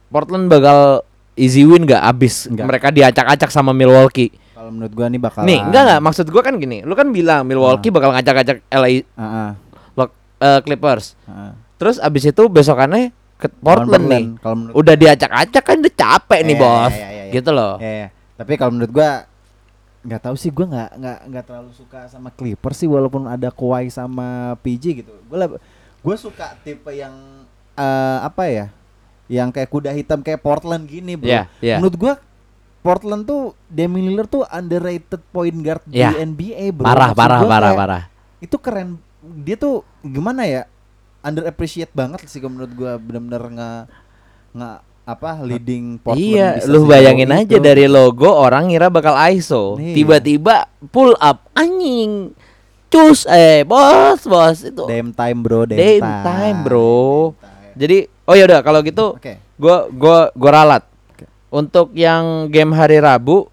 Speaker 1: Portland bakal easy win gak abis
Speaker 5: Nggak.
Speaker 1: mereka diacak-acak sama Milwaukee?
Speaker 5: kalau menurut gua nih bakal
Speaker 1: Nih, enggak enggak maksud gua kan gini. Lu kan bilang Milwaukee bakal ngacak-ngacak LA
Speaker 5: Ah,
Speaker 1: Lo- eh, Clippers.
Speaker 5: ah, ah.
Speaker 1: Terus abis itu besokannya ke Portland,
Speaker 5: Portland,
Speaker 1: nih.
Speaker 5: menurut-
Speaker 1: Udah diacak-acak kan udah capek nih,
Speaker 5: Iya,
Speaker 1: Bos.
Speaker 5: iya, iya, iya.
Speaker 1: Gitu loh.
Speaker 5: Iya, iya. Tapi kalau menurut gua nggak tahu sih gua nggak nggak nggak terlalu suka sama Clippers sih walaupun ada Kawhi sama PG gitu. Gua leb- gua suka tipe yang eh, apa ya? Yang kayak kuda hitam kayak Portland gini, Bro.
Speaker 1: Iya, iya.
Speaker 5: Menurut gua Portland tuh Damian Lillard tuh underrated point guard
Speaker 1: Iya.
Speaker 5: di NBA, Bro.
Speaker 1: Parah,
Speaker 5: Maksud
Speaker 1: parah, parah,
Speaker 5: kayak
Speaker 1: parah.
Speaker 5: Itu keren. Dia tuh gimana ya? Underappreciate banget sih menurut gua benar-benar nggak nggak apa leading Portland
Speaker 1: Iya, lu bayangin aja
Speaker 5: itu.
Speaker 1: dari logo orang ngira bakal ISO.
Speaker 5: Iya.
Speaker 1: Tiba-tiba pull up anjing. Cus eh bos, bos itu.
Speaker 5: Damn time bro, damn,
Speaker 1: Damn
Speaker 5: time.
Speaker 1: time, bro.
Speaker 5: Damn time.
Speaker 1: Jadi, oh ya udah kalau gitu
Speaker 5: Oke.
Speaker 1: gua gua gua ralat.
Speaker 5: Oke.
Speaker 1: Untuk yang game hari Rabu,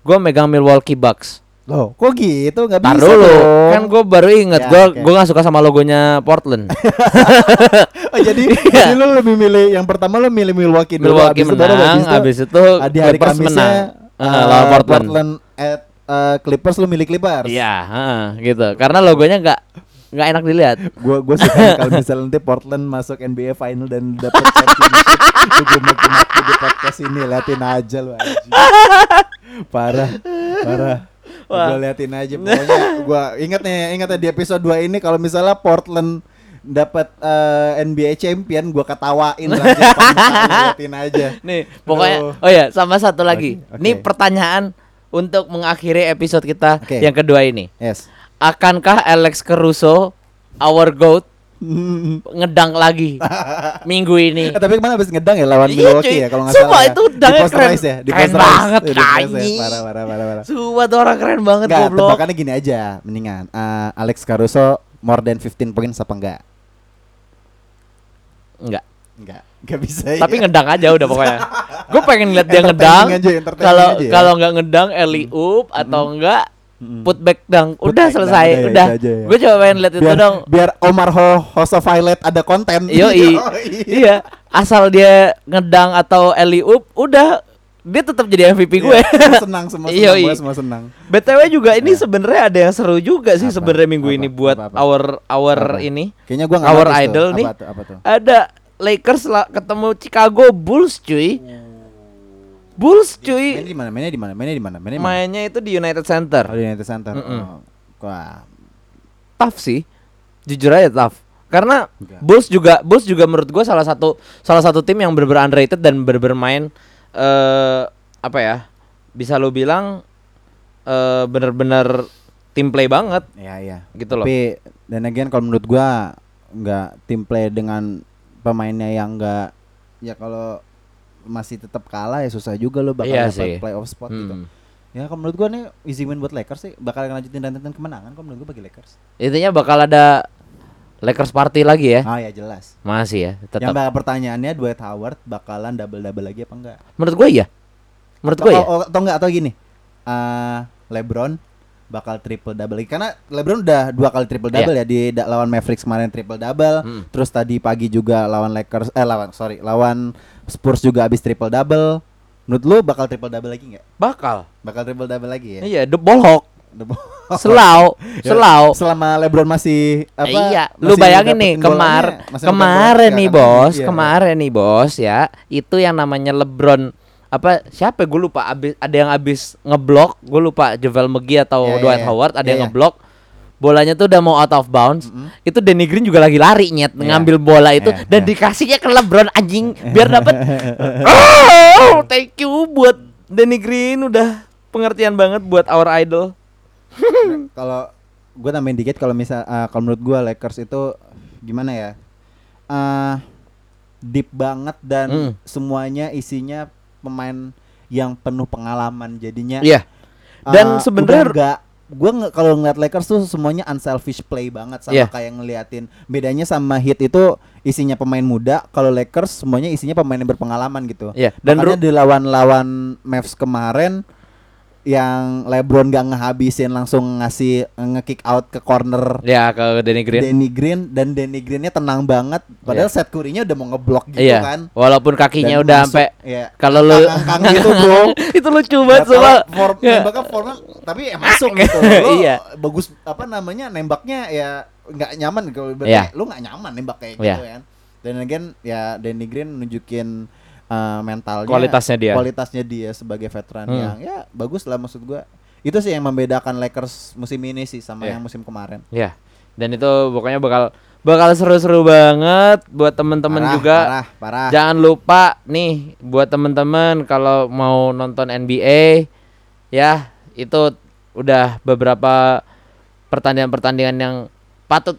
Speaker 1: gua megang Milwaukee Bucks.
Speaker 5: Loh, kok gitu? Nggak
Speaker 1: Tar
Speaker 5: bisa
Speaker 1: dulu,
Speaker 5: dong.
Speaker 1: kan gue baru inget
Speaker 5: Ya,
Speaker 1: gua
Speaker 5: oke.
Speaker 1: gua nggak suka sama logonya Portland.
Speaker 5: oh, jadi, jadi lu lebih milih yang pertama lu milih Milwaukee dulu,
Speaker 1: Iya. Milwaukee
Speaker 5: baru
Speaker 1: menang,
Speaker 5: itu,
Speaker 1: habis itu
Speaker 5: di hari
Speaker 1: Clippers
Speaker 5: Kamisnya
Speaker 1: menang.
Speaker 5: Eh,
Speaker 1: lawan Portland.
Speaker 5: at eh, Clippers lu milih Clippers.
Speaker 1: Iya, heeh, gitu. Karena logonya nggak nggak enak dilihat.
Speaker 5: Gua gua suka kalau misalnya nanti Portland masuk NBA final dan dapat championship. Gua maki-maki di podcast ini liatin aja lu anjing. Parah, parah. Gua liatin aja pokoknya gua ingat nih, ingat di episode 2 ini kalau misalnya Portland dapat eh, NBA champion gua ketawain liatin aja.
Speaker 1: Nih, pokoknya
Speaker 5: Aduh.
Speaker 1: oh ya, sama satu lagi.
Speaker 5: Oke.
Speaker 1: Ini pertanyaan untuk mengakhiri episode kita
Speaker 5: Oke.
Speaker 1: yang kedua ini.
Speaker 5: Yes.
Speaker 1: Akankah Alex Caruso, our goat, ngedang lagi minggu ini?
Speaker 5: Eh, tapi ke mana habis ngedang ya lawan
Speaker 1: Iya,
Speaker 5: Milwaukee
Speaker 1: cuy.
Speaker 5: ya kalau nggak
Speaker 1: Sumpah,
Speaker 5: salah. ya.
Speaker 1: itu
Speaker 5: posterize
Speaker 1: keren.
Speaker 5: ya, di
Speaker 1: Keren banget,
Speaker 5: ya.
Speaker 1: anjing.
Speaker 5: Parah, parah, parah, parah.
Speaker 1: Sumpah tuh orang keren banget
Speaker 5: Enggak,
Speaker 1: goblok.
Speaker 5: tebakannya gini aja, mendingan eh, Alex Caruso more than 15 points apa enggak?
Speaker 1: Enggak.
Speaker 5: Enggak, enggak bisa.
Speaker 1: Tapi
Speaker 5: ya.
Speaker 1: ngedang aja udah pokoknya. Gue pengen lihat dia ngedang. Kalau
Speaker 5: ya.
Speaker 1: kalau nggak ngedang alley oop atau enggak
Speaker 5: Mm-mm.
Speaker 1: putback dunk.
Speaker 5: Put
Speaker 1: Udah
Speaker 5: back
Speaker 1: selesai,
Speaker 5: udah ya,
Speaker 1: udah.
Speaker 5: ya.
Speaker 1: Gue coba pengen lihat itu dong.
Speaker 5: biar Omar Ho of Violet ada konten.
Speaker 1: Yoi. iya, asal dia ngedang atau oop, udah dia tetap jadi MVP gue.
Speaker 5: Iya, semua senang, semua senang,
Speaker 1: Yoi.
Speaker 5: semua senang.
Speaker 1: BTW juga ini
Speaker 5: Ya.
Speaker 1: sebenarnya ada yang seru juga sih
Speaker 5: Apa?
Speaker 1: sebenarnya minggu
Speaker 5: Apa?
Speaker 1: ini buat
Speaker 5: Apa, apa?
Speaker 1: our our
Speaker 5: Apa?
Speaker 1: ini.
Speaker 5: Kayaknya gua
Speaker 1: Our
Speaker 5: notice tuh.
Speaker 1: idol nih.
Speaker 5: Apa tuh? Apa tuh?
Speaker 1: Ada Lakers lah ketemu Chicago Bulls cuy. Bulls cuy.
Speaker 5: Mainnya di mana? Mainnya di mana? Mainnya di mana? Mainnya?
Speaker 1: Mainnya itu di United Center.
Speaker 5: Oh, di United Center.
Speaker 1: Mm-mm.
Speaker 5: Oh. Wah,
Speaker 1: Tough sih. Jujur aja tough. Karena
Speaker 5: Enggak.
Speaker 1: Bulls juga Bulls juga menurut gua salah satu salah satu tim yang bener-bener underrated dan bener-bener main eh apa ya? Bisa lo bilang eh bener-bener tim play banget
Speaker 5: Iya, iya.
Speaker 1: gitu loh.
Speaker 5: Tapi dan again kalau menurut gua nggak tim play dengan pemainnya yang nggak ya kalau masih tetap kalah ya susah juga lo bakal
Speaker 1: Iya
Speaker 5: dapat playoff spot gitu.
Speaker 1: Hmm.
Speaker 5: Ya kalau menurut gua nih easy win buat Lakers sih bakal lanjutin rentetan kemenangan kalau menurut gua bagi Lakers.
Speaker 1: Intinya bakal ada Lakers party lagi ya.
Speaker 5: Oh ya jelas.
Speaker 1: Masih ya,
Speaker 5: Yang
Speaker 1: tetap.
Speaker 5: bakal pertanyaannya Dwight Howard bakalan double double lagi apa enggak?
Speaker 1: Menurut gua iya. Menurut gua ya.
Speaker 5: atau enggak atau gini. eh LeBron bakal triple double lagi karena LeBron udah dua kali triple double ya di da- lawan Mavericks kemarin triple double.
Speaker 1: Hmm.
Speaker 5: Terus tadi pagi juga lawan Lakers eh lawan sorry lawan Spurs juga habis triple double. Menurut lu bakal triple double lagi nggak?
Speaker 1: Bakal.
Speaker 5: Bakal triple double lagi ya?
Speaker 1: Iya, the ball- Selau,
Speaker 5: Ya,
Speaker 1: selau.
Speaker 5: Selama LeBron masih apa?
Speaker 1: iya, lu
Speaker 5: masih
Speaker 1: bayangin nih kemar kemarin nih bos,
Speaker 5: iya.
Speaker 1: kemarin nih bos ya, itu yang namanya LeBron apa siapa gue lupa abis ada yang abis ngeblok gue lupa Javel McGee atau
Speaker 5: iya,
Speaker 1: Dwight
Speaker 5: iya.
Speaker 1: Howard ada
Speaker 5: Iya,
Speaker 1: yang
Speaker 5: iya.
Speaker 1: ngeblok bolanya tuh udah mau out of bounds
Speaker 5: Mm-mm.
Speaker 1: itu Danny Green juga lagi lari nyet
Speaker 5: Iya.
Speaker 1: ngambil bola itu
Speaker 5: Iya,
Speaker 1: dan
Speaker 5: iya.
Speaker 1: dikasihnya ke LeBron anjing biar dapat oh thank you buat Danny Green udah pengertian banget buat our idol
Speaker 5: Kalau gue nambahin dikit kalau misal eh, kalau menurut gue Lakers itu gimana ya? eh deep banget dan
Speaker 1: Hmm.
Speaker 5: semuanya isinya pemain yang penuh pengalaman jadinya.
Speaker 1: Iya. Dan
Speaker 5: eh,
Speaker 1: sebenarnya-
Speaker 5: nggak gue nge- kalau ngeliat Lakers tuh semuanya unselfish play banget sama
Speaker 1: Iya.
Speaker 5: kayak ngeliatin bedanya sama Heat itu isinya pemain muda kalau Lakers semuanya isinya pemain yang berpengalaman gitu
Speaker 1: Iya, dan
Speaker 5: makanya di lawan-lawan Mavs kemarin yang LeBron gak ngehabisin langsung ngasih nge-kick out ke corner
Speaker 1: Ya ke Danny Green.
Speaker 5: Danny Green dan Danny Greennya tenang banget padahal
Speaker 1: Iya.
Speaker 5: Seth Curry-nya udah mau ngeblok gitu
Speaker 1: iya.
Speaker 5: kan
Speaker 1: Walaupun kakinya
Speaker 5: Dan
Speaker 1: udah sampai
Speaker 5: iya.
Speaker 1: kalau lu
Speaker 5: gitu bro
Speaker 1: itu lucu banget semua.
Speaker 5: form,
Speaker 1: Ya.
Speaker 5: nembaknya formnya tapi ya masuk gitu lo
Speaker 1: Iya.
Speaker 5: bagus apa namanya nembaknya ya nggak nyaman kalau
Speaker 1: Iya.
Speaker 5: lu nggak nyaman nembak kayak
Speaker 1: Iya.
Speaker 5: gitu kan dan again ya Danny Green nunjukin uh, mentalnya
Speaker 1: Kualitasnya dia.
Speaker 5: kualitasnya dia sebagai veteran
Speaker 1: Hmm.
Speaker 5: yang ya bagus lah maksud gua itu sih yang membedakan Lakers musim ini sih sama
Speaker 1: Iya.
Speaker 5: yang musim kemarin
Speaker 1: Ya. Dan itu pokoknya bakal bakal seru-seru banget buat teman-teman
Speaker 5: Parah,
Speaker 1: juga.
Speaker 5: parah parah
Speaker 1: Jangan lupa nih buat teman-teman kalau mau nonton NBA ya itu udah beberapa pertandingan-pertandingan yang patut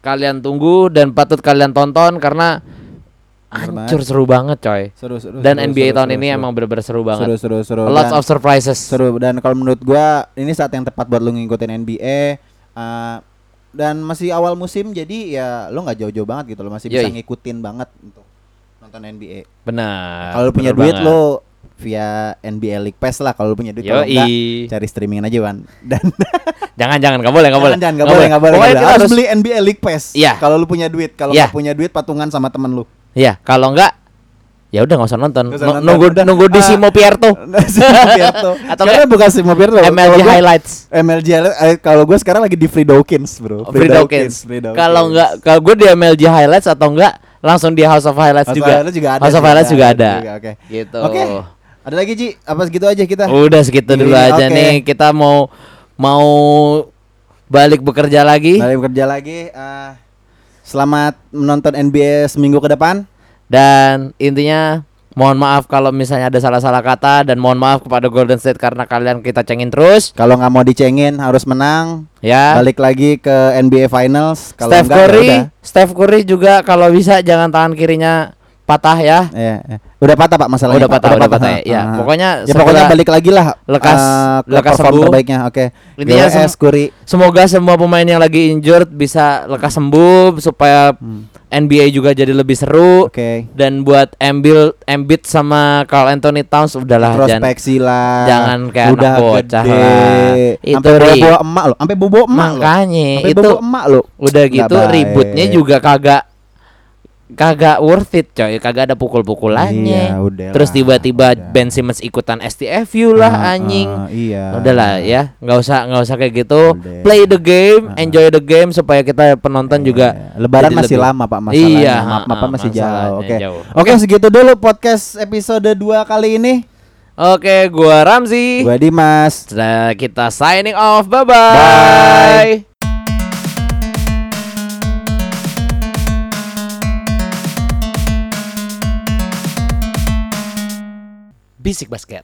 Speaker 1: kalian tunggu dan patut kalian tonton karena hancur seru banget coy.
Speaker 5: seru seru
Speaker 1: Dan
Speaker 5: seru,
Speaker 1: NBA
Speaker 5: seru,
Speaker 1: tahun
Speaker 5: seru,
Speaker 1: ini
Speaker 5: seru.
Speaker 1: emang bener-bener seru banget.
Speaker 5: seru seru seru
Speaker 1: Lots
Speaker 5: Dan-
Speaker 1: of surprises.
Speaker 5: seru dan kalau menurut gua ini saat yang tepat buat lu ngikutin NBA uh, dan masih awal musim jadi ya lu nggak jauh-jauh banget gitu lo masih bisa
Speaker 1: Yoi.
Speaker 5: ngikutin banget untuk nonton NBA.
Speaker 1: Benar.
Speaker 5: kalau punya duit
Speaker 1: banget.
Speaker 5: lo via NBA League Pass lah kalau lu punya duit kalau enggak cari streaming aja Wan. Dan
Speaker 1: Jangan jangan nggak boleh nggak boleh.
Speaker 5: jangan nggak boleh nggak boleh. Nggak
Speaker 1: kita
Speaker 5: boleh.
Speaker 1: harus
Speaker 5: harus beli NBA League Pass.
Speaker 1: Iya.
Speaker 5: Kalau lu punya duit, kalau
Speaker 1: Iya.
Speaker 5: nggak punya duit patungan sama temen lu.
Speaker 1: Ya kalau nggak ya udah nggak usah nonton.
Speaker 5: Usah.
Speaker 1: Nunggu
Speaker 5: Udah.
Speaker 1: nunggu di
Speaker 5: Ah.
Speaker 1: Simo Pierto.
Speaker 5: Atau
Speaker 1: Atau
Speaker 5: Sebenarnya bukan Simo Pierto.
Speaker 1: MLG
Speaker 5: gua-
Speaker 1: highlights.
Speaker 5: MLG highlights, eh, kalau gue sekarang lagi di Free Dawkins bro.
Speaker 1: Free Dawkins.
Speaker 5: Free Dawkins.
Speaker 1: Kalau nggak kalau gue di MLG highlights atau enggak langsung di House of Highlights
Speaker 5: House
Speaker 1: juga.
Speaker 5: Highlights juga ada
Speaker 1: House of Highlights juga
Speaker 5: ada oke.
Speaker 1: Gitu.
Speaker 5: Oke. Ada lagi Ji? Apa segitu aja kita?
Speaker 1: Udah segitu dulu
Speaker 5: Ini,
Speaker 1: aja
Speaker 5: oke.
Speaker 1: nih. Kita mau mau balik bekerja lagi
Speaker 5: Mari bekerja lagi. eh, selamat menonton NBA seminggu ke depan.
Speaker 1: dan intinya mohon maaf kalau misalnya ada salah-salah kata dan mohon maaf kepada Golden State karena kalian kita cengin terus
Speaker 5: Kalau nggak mau dicengin harus menang.
Speaker 1: ya.
Speaker 5: Balik lagi ke NBA Finals. Kalau
Speaker 1: Steph
Speaker 5: enggak, ya
Speaker 1: Curry,
Speaker 5: udah.
Speaker 1: Steph Curry juga kalau bisa jangan tangan kirinya patah ya.
Speaker 5: Iya, iya. Udah patah Pak masalahnya.
Speaker 1: Udah
Speaker 5: Pak.
Speaker 1: patah, udah patah ya.
Speaker 5: Ah,
Speaker 1: Ya,
Speaker 5: ah.
Speaker 1: pokoknya
Speaker 5: ya pokoknya balik lagi lah
Speaker 1: lekas-
Speaker 5: ke
Speaker 1: lekas
Speaker 5: perform
Speaker 1: sembuh.
Speaker 5: terbaiknya. Oke.
Speaker 1: Intinya
Speaker 5: GWS
Speaker 1: sem-
Speaker 5: Curry.
Speaker 1: Semoga semua pemain yang lagi injured bisa lekas sembuh supaya
Speaker 5: Hmm.
Speaker 1: NBA juga jadi lebih seru.
Speaker 5: Oke.
Speaker 1: Dan buat Embiid, Embiid sama Carl Anthony Towns udahlah jangan
Speaker 5: Introspeksi lah.
Speaker 1: jangan kayak anak
Speaker 5: Udah
Speaker 1: bocah
Speaker 5: gede.
Speaker 1: lah. Itu
Speaker 5: Sampai bawa emak lo, sampai bobo emak lo.
Speaker 1: makanya
Speaker 5: Sampai
Speaker 1: itu
Speaker 5: bobo emak lo.
Speaker 1: udah
Speaker 5: Nggak
Speaker 1: gitu
Speaker 5: baik.
Speaker 1: ributnya juga kagak kagak worth it coy kagak ada pukul-pukulannya
Speaker 5: Iya, udah
Speaker 1: terus tiba-tiba
Speaker 5: udah.
Speaker 1: Ben Simmons ikutan STFU lah
Speaker 5: Ah,
Speaker 1: anjing
Speaker 5: ah, iya.
Speaker 1: udahlah ya nggak usah nggak usah kayak gitu
Speaker 5: Udah.
Speaker 1: play the game
Speaker 5: Ah.
Speaker 1: enjoy the game supaya kita penonton juga
Speaker 5: Iya. Lebaran masih
Speaker 1: lebih-
Speaker 5: lama Pak masalahnya.
Speaker 1: Iya,
Speaker 5: Maaf, maaf,
Speaker 1: ah,
Speaker 5: masih jauh. Oke.
Speaker 1: jauh.
Speaker 5: Oke, segitu dulu podcast episode 2 kali ini.
Speaker 1: oke gua Ramzi
Speaker 5: Gua Dimas.
Speaker 1: Kita signing off bye
Speaker 5: Bye.
Speaker 1: bye Bisik Basket